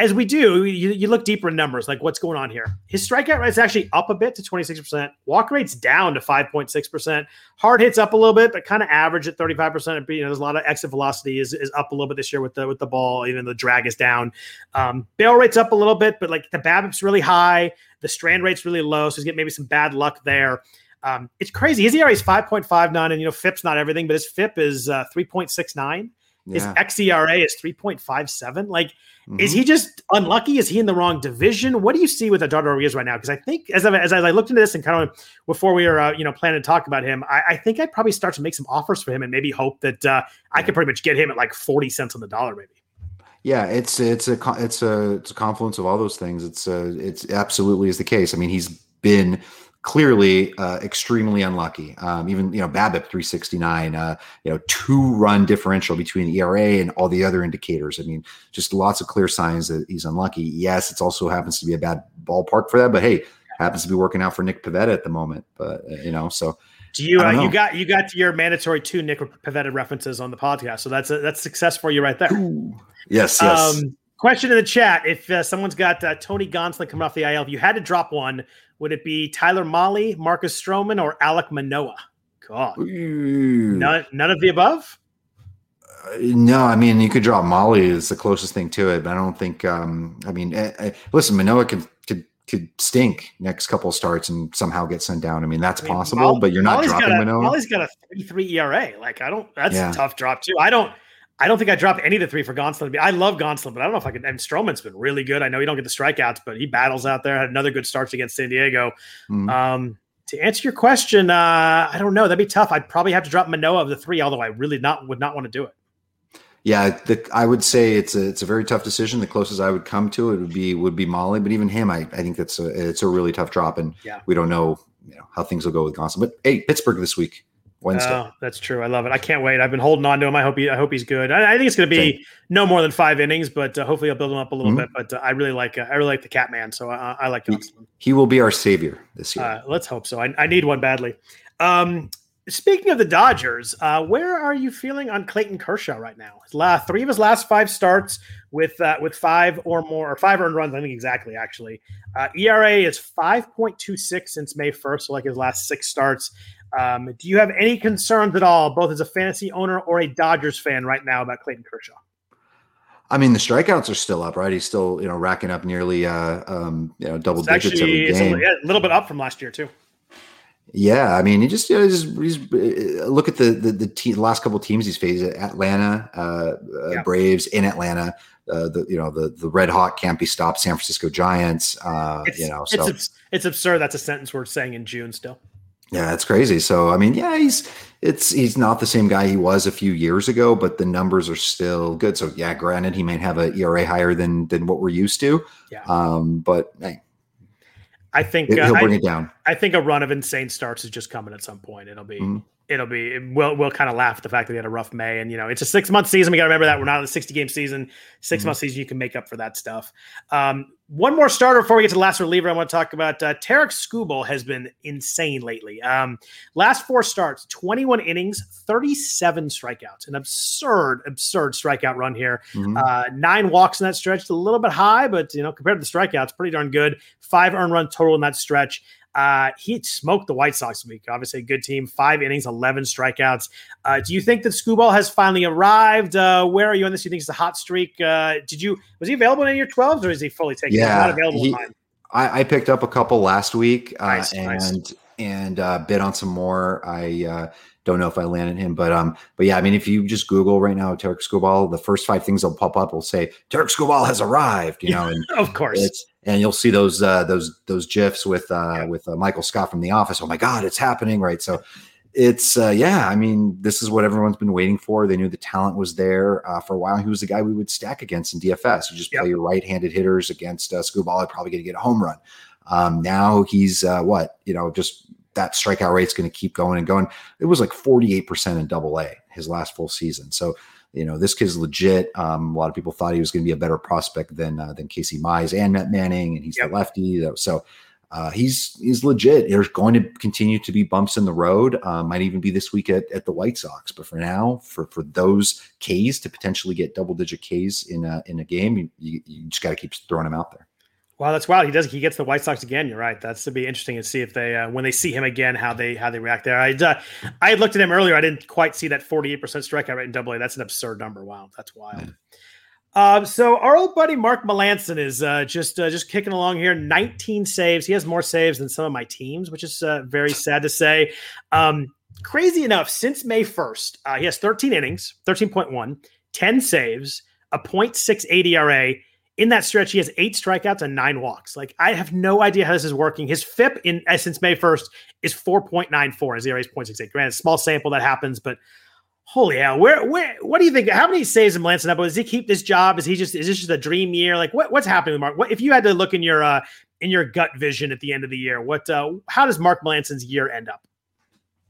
as we do, you, you, look deeper in numbers, like what's going on here. His strikeout rate is actually up a bit to 26%. Walk rate's down to 5.6%. Hard hits up a little bit, but kind of average at 35%. You know, there's a lot of exit velocity is, is up a little bit this year with the with the ball. Even the drag is down. Um, bail rate's up a little bit, but like the BABIP's really high. The strand rate's really low, so he's getting maybe some bad luck there. Um, it's crazy. His ERA is 5.59, and you know, FIP's not everything, but his FIP is uh, 3.69. His xERA is 3.57. Like, mm-hmm. is he just unlucky? Is he in the wrong division? What do you see with Eduardo Rodriguez right now? Because I think as I, as I looked into this and kind of before we were uh, you know planning to talk about him, I, I, think I'd probably start to make some offers for him and maybe hope that uh, I could pretty much get him at like 40 cents on the dollar, maybe. Yeah, it's it's a it's a it's a confluence of all those things. It's uh, it's absolutely is the case. I mean, he's been clearly uh, extremely unlucky. Um, even you know BABIP 369, uh, you know two run differential between ERA and all the other indicators. I mean, just lots of clear signs that he's unlucky. Yes, it also happens to be a bad ballpark for that, but hey, happens to be working out for Nick Pivetta at the moment. But uh, you know, so. Do you uh, you got you got your mandatory two Nick Pivetta references on the podcast, so that's a, that's success for you right there. Ooh. Yes, yes. Um, question in the chat: If uh, someone's got uh, Tony Gonsolin coming off the IL, if you had to drop one, would it be Tyler Mahle, Marcus Stroman, or Alek Manoah? God, none, none of the above. Uh, no, I mean you could draw Molly is the closest thing to it, but I don't think. Um, I mean, uh, uh, listen, Manoa could could could stink next couple starts and somehow get sent down. I mean, that's I mean, possible, but you're not Mahle's dropping got a, Manoah. Mahle's got a three three ERA. Like I don't. That's yeah. a tough drop too. I don't. I don't think I dropped any of the three for Gonsolin. I love Gonsolin, but I don't know if I could. And Stroman's been really good. I know he don't get the strikeouts, but he battles out there. Had another good start against San Diego. Mm-hmm. Um, to answer your question, uh, I don't know. That'd be tough. I'd probably have to drop Manoah of the three, although I really not would not want to do it. Yeah, the, I would say it's a it's a very tough decision. The closest I would come to it would be would be Mahle, but even him, I, I think that's a it's a really tough drop, and Yeah. we don't know, you know how things will go with Gonsolin. But hey, Pittsburgh this week, Wednesday. Oh, that's true. I love it. I can't wait. I've been holding on to him. I hope he. I hope he's good. I, I think it's going to be Same. no more than five innings, but uh, hopefully I'll build him up a little Mhm. bit. But uh, I really like. Uh, I really like the Catman, so I, I like He- Gonsolin. he will be our savior this year. Uh, let's hope so. I, I need one badly. Um, speaking of the Dodgers, uh, where are you feeling on Clayton Kershaw right now? His last three of his last five starts with uh, with five or more or five earned runs. I think exactly. Actually, uh, ERA is five point two six since May first, so like his last six starts. Um, do you have any concerns at all, both as a fantasy owner or a Dodgers fan, right now about Clayton Kershaw? I mean, the strikeouts are still up, right? He's still you know racking up nearly uh um you know double It's digits actually every game. yeah, a little bit up from last year too. Yeah, I mean, he just, you know, uh, look at the the, the te- last couple teams he's faced: Atlanta, uh, uh, Braves in Atlanta. Uh, the you know the the Red Hawk can't be stopped. San Francisco Giants. Uh, It's, you know, so abs- it's absurd. That's a sentence we're saying in June still. Yeah, that's crazy. So I mean, yeah, he's it's he's not the same guy he was a few years ago, but the numbers are still good. So yeah, granted, he might have a ERA higher than than what we're used to. Yeah. Um, but hey, I think he'll uh, bring I, it down. I think a run of insane starts is just coming at some point. It'll be Mhm. It'll be we'll we'll kind of laugh at the fact that he had a rough May and you know it's a six month season. We got to remember that we're not in a sixty game season. 6 Mhm. month season, you can make up for that stuff. Um, one more starter before we get to the last reliever. I want to talk about uh, Tarek Skubal has been insane lately. Um, last four starts, twenty one innings, thirty seven strikeouts, an absurd absurd strikeout run here. Mhm. Uh, nine walks in that stretch, a little bit high, but you know, compared to the strikeouts, pretty darn good. Five earned run total in that stretch. Uh, he smoked the White Sox week. Obviously, a good team. Five innings, eleven strikeouts. Uh, do you think that Skubal has finally arrived? Uh, where are you on this? Do you think it's a hot streak? Uh, did you was he available in your twelves or is he fully taken? Yeah, not available he-. I, I picked up a couple last week uh, Nice, and nice. and uh, bid on some more. I uh, don't know if I landed him, but um, but yeah, I mean, if you just Google right now, Tarek Skubal, the first five things that'll pop up will say Tarek Skubal has arrived. You know, and Of course. it's and you'll see those uh, those those gifs with uh, with uh, Michael Scott from The Office. Oh my God, it's happening! Right, so. It's uh, yeah. I mean, this is what everyone's been waiting for. They knew the talent was there uh, for a while. He was the guy we would stack against in DFS. You just Yep. play your right-handed hitters against uh, Skubal. Probably going to get a home run. Um, now he's uh, what you know, just that strikeout rate's going to keep going and going. It was like 48% in double A his last full season. So, you know, this kid's legit. Um, a lot of people thought he was going to be a better prospect than uh, than Casey Mize and Matt Manning, and he's Yep. the lefty. So uh, he's he's legit. There's going to continue to be bumps in the road. Uh, might even be this week at, at the White Sox. But for now, for for those Ks to potentially get double digit Ks in a in a game, you, you, you just got to keep throwing them out there. Wow, that's wild. He does. He gets the White Sox again. You're right. That's to be interesting to see if they, uh, when they see him again, how they how they react there. I uh, I had looked at him earlier. I didn't quite see that 48 percent strikeout rate in Double A. That's an absurd number. Wow, that's wild. Um, so our old buddy Mark Melancon is uh, just uh, just kicking along here. 19 saves. He has more saves than some of my teams, which is uh, very sad to say. Um, crazy enough, since May 1st, uh, he has 13 innings, 13.1, 10 saves, a .68 ERA. In that stretch, he has eight strikeouts and nine walks. Like I have no idea how this is working. His FIP in uh, since May 1st is 4.94. His ERA is 0.68. Granted, small sample that happens, but holy hell, where where what do you think? How many saves in Melancon up? Does he keep this job? Is he just is this just a dream year? Like what, what's happening with Mark? What if you had to look in your uh in your gut vision at the end of the year? What uh how does Mark Melancon's year end up?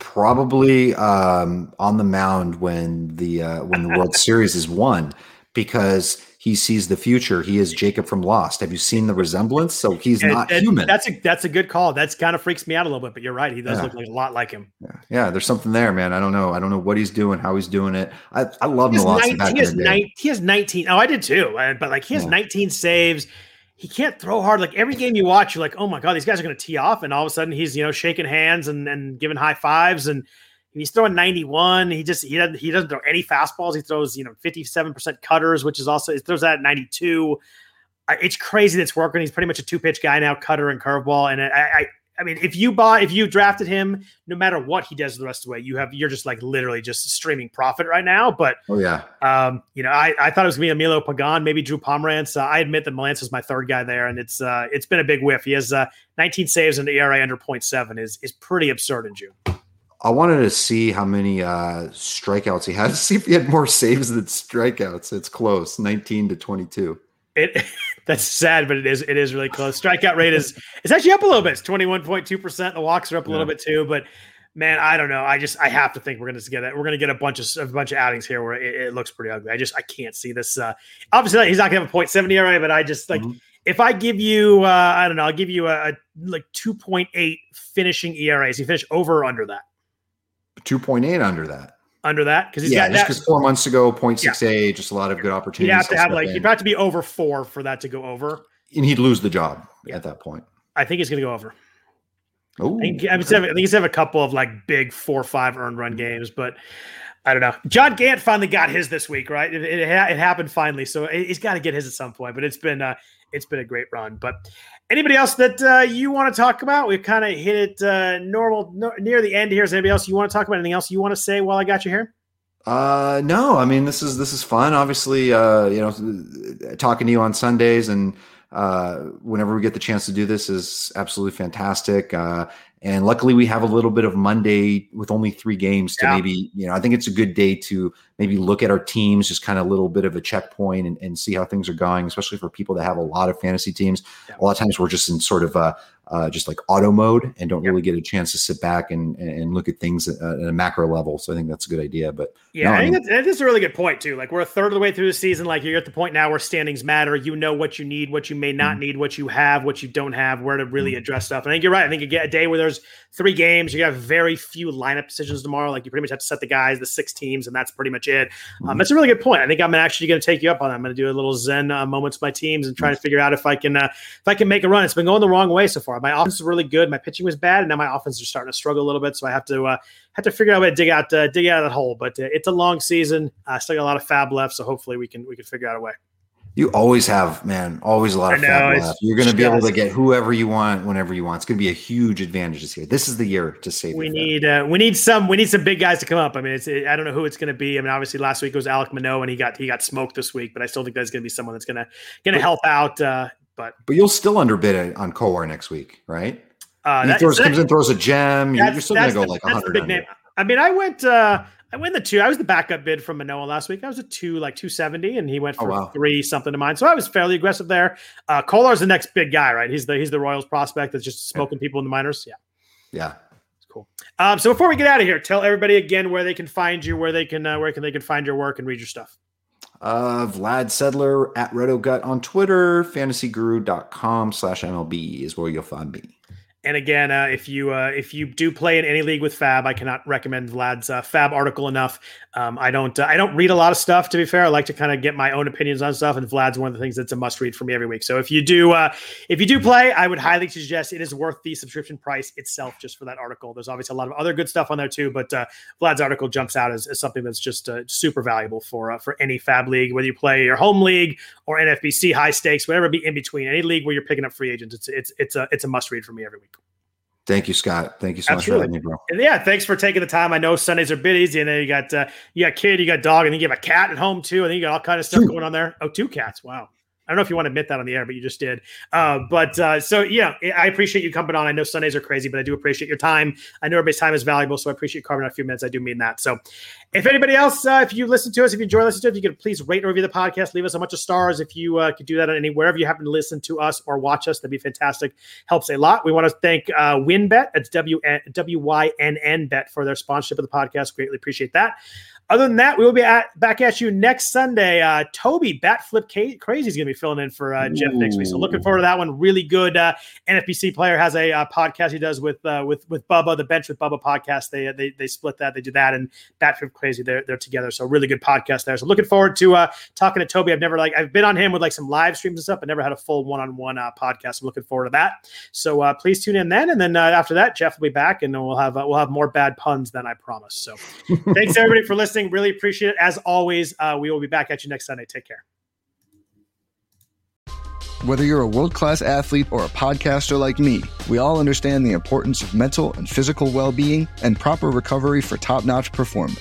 probably um, on the mound when the uh, when the World Series is won because he sees the future. He is Jacob from Lost. Have you seen the resemblance? So he's not human. That's a that's a good call. That's kind of freaks me out a little bit, but you're right. He does Yeah. look like a lot like him. yeah. yeah, there's something there, man. I don't know. I don't know what he's doing, how he's doing it. I, I love 19, he, has nine, he has 19. Oh, I did too. uh, But like he has Yeah. 19 saves. He can't throw hard. Like every game you watch, you're like, oh my God, these guys are going to tee off. And all of a sudden he's, you know, shaking hands and, and giving high fives. And he's throwing 91. He just, he doesn't, he doesn't throw any fastballs. He throws, you know, 57% cutters, which is also, he throws that at 92. Uh, It's crazy that's working. He's pretty much a two pitch guy now, cutter and curveball. And I, I, I mean, if you bought, if you drafted him, no matter what he does the rest of the way, you have, you're just like literally just streaming profit right now. But Oh yeah, um, you know, I, I thought it was gonna be Emilio Pagan, maybe Drew Pomeranz. Uh, I admit that Melancon is my third guy there, and it's uh, it's been a big whiff. He has uh, 19 saves and the ERA under 0.7 is is pretty absurd in June. I wanted to see how many uh, strikeouts he had see if he had more saves than strikeouts. It's close, 19 to 22. It that's sad, but it is it is really close. Strikeout rate is it's actually up a little bit. It's 21.2 percent. The walks are up a yeah. little bit too, but man, I don't know. I just I have to think we're gonna get it. We're gonna get a bunch of a bunch of outings here where it, it looks pretty ugly. I just I can't see this. Uh, obviously, he's not gonna have a seventy ERA, but I just like. Mm-hmm if I give you, uh, I don't know, I'll give you a, a like 2.8 finishing ERAs. He finished over or under that? 2.8 under that. Under that because he's yeah, got just because four months ago, 0.68, yeah. just a lot of good opportunities. You have to have like you'd have to be over four for that to go over, and he'd lose the job yeah. at that point. I think he's going to go over. Oh, I think, I, mean, I think he's have a couple of like big four five earned run games, but I don't know. John Gant finally got his this week, right? It, it, it happened finally, so he's got to get his at some point. But it's been uh, it's been a great run. But anybody else that uh, you want to talk about? We've kind of hit it uh, normal no, near the end here. Is anybody else you want to talk about? Anything else you want to say while I got you here? Uh, no. I mean, this is this is fun. Obviously, uh, you know, talking to you on Sundays and uh, whenever we get the chance to do this is absolutely fantastic. Uh, and luckily, we have a little bit of Monday with only three games to yeah. maybe, you know, I think it's a good day to maybe look at our teams, just kind of a little bit of a checkpoint and, and see how things are going, especially for people that have a lot of fantasy teams. Yeah. A lot of times we're just in sort of a, uh, just like auto mode and don't really get a chance to sit back and, and look at things at, at a macro level. So I think that's a good idea. But yeah, no, I think I mean, that's, a really good point too. Like we're a third of the way through the season. Like you're at the point now where standings matter. You know what you need, what you may not mm-hmm. need, what you have, what you don't have, where to really mm-hmm. address stuff. And I think you're right. I think you get a day where there's three games. You have very few lineup decisions tomorrow. Like you pretty much have to set the guys, the six teams, and that's pretty much it. Um, mm-hmm. that's a really good point. I think I'm actually going to take you up on that. I'm going to do a little Zen uh, moments with my teams and try to figure out if I can uh, if I can make a run. It's been going the wrong way so far. My offense is really good. My pitching was bad, and now my offense is starting to struggle a little bit. So I have to uh, have to figure out a way to dig out uh, dig out of that hole. But uh, it's a long season. I still got a lot of FAAB left, so hopefully we can we can figure out a way. You always have, man, always a lot of FAAB left. You're going to be able to get whoever you want whenever you want. It's going to be a huge advantage this year. This is the year to save. We need uh, we need some we need some big guys to come up. I mean, it's I don't know who it's going to be. I mean, obviously last week was Alek Manoah, and he got he got smoked this week, but I still think that's going to be someone that's going to going to help out. Uh, but but you'll still underbid it on Kowar next week, right? Uh, he throws, comes in, throws a gem. You're still going to go like 100. Big name. I mean, I went. uh I went the two. I was the backup bid from Manoah last week. I was a two, like 270, and he went oh, for oh, wow. three something to mine. So I was fairly aggressive there. Uh Kowar's the next big guy, right? He's the he's the Royals prospect that's just smoking yeah. people in the minors. Yeah. Yeah. It's Cool. Um, so before we get out of here, tell everybody again where they can find you, where they can uh, where can they can find your work and read your stuff. Uh, Vlad Sedler at RotoGut on Twitter, fantasyguru.com slash MLB is where you'll find me. And again, uh, if you uh, if you do play in any league with FAAB, I cannot recommend Vlad's uh, FAAB article enough. Um, I don't uh, I don't read a lot of stuff. To be fair, I like to kind of get my own opinions on stuff, and Vlad's one of the things that's a must read for me every week. So if you do uh, if you do play, I would highly suggest it is worth the subscription price itself just for that article. There's obviously a lot of other good stuff on there too, but uh, Vlad's article jumps out as, as something that's just super valuable for for any FAAB league, whether you play your home league or NFBC high stakes, whatever be in between, any league where you're picking up free agents. It's it's it's a it's a must read for me every week. Thank you, Scott. Thank you so Absolutely. much for having me, bro. And yeah, thanks for taking the time. I know Sundays are a bit easy, and then you got uh, you got kid, you got dog, and then you have a cat at home too, and then you got all kind of stuff two. going on there. Oh, two cats. Wow. I don't know if you want to admit that on the air, but you just did. Uh, but uh, so yeah, I appreciate you coming on. I know Sundays are crazy, but I do appreciate your time. I know everybody's time is valuable, so I appreciate you carving out a few minutes. I do mean that. So, if anybody else, uh, if you listen to us, if you enjoy listening to it, if you could please rate and review the podcast, leave us a bunch of stars. If you uh, could do that on any wherever you happen to listen to us or watch us, that'd be fantastic. Helps a lot. We want to thank uh, WynnBET. It's W W Y N N Bet for their sponsorship of the podcast. Greatly appreciate that. Other than that, we will be at, back at you next Sunday. Uh, Toby Batflip Crazy is going to be filling in for uh, Jeff next week, so looking forward to that one. Really good uh, NFBC player has a uh, podcast he does with uh, with with Bubba, the Bench with Bubba podcast. They they, they split that, they do that, and Batflip Crazy they're they're together. So really good podcast there. So looking forward to uh, talking to Toby. I've never like I've been on him with like some live streams and stuff, but never had a full one on one podcast. I'm looking forward to that. So uh, please tune in then, and then uh, after that, Jeff will be back, and then we'll have uh, we'll have more bad puns than I promised. So thanks everybody for listening. Really appreciate it. As always, uh, we will be back at you next Sunday. Take care. Whether you're a world class athlete or a podcaster like me, we all understand the importance of mental and physical well being and proper recovery for top notch performance.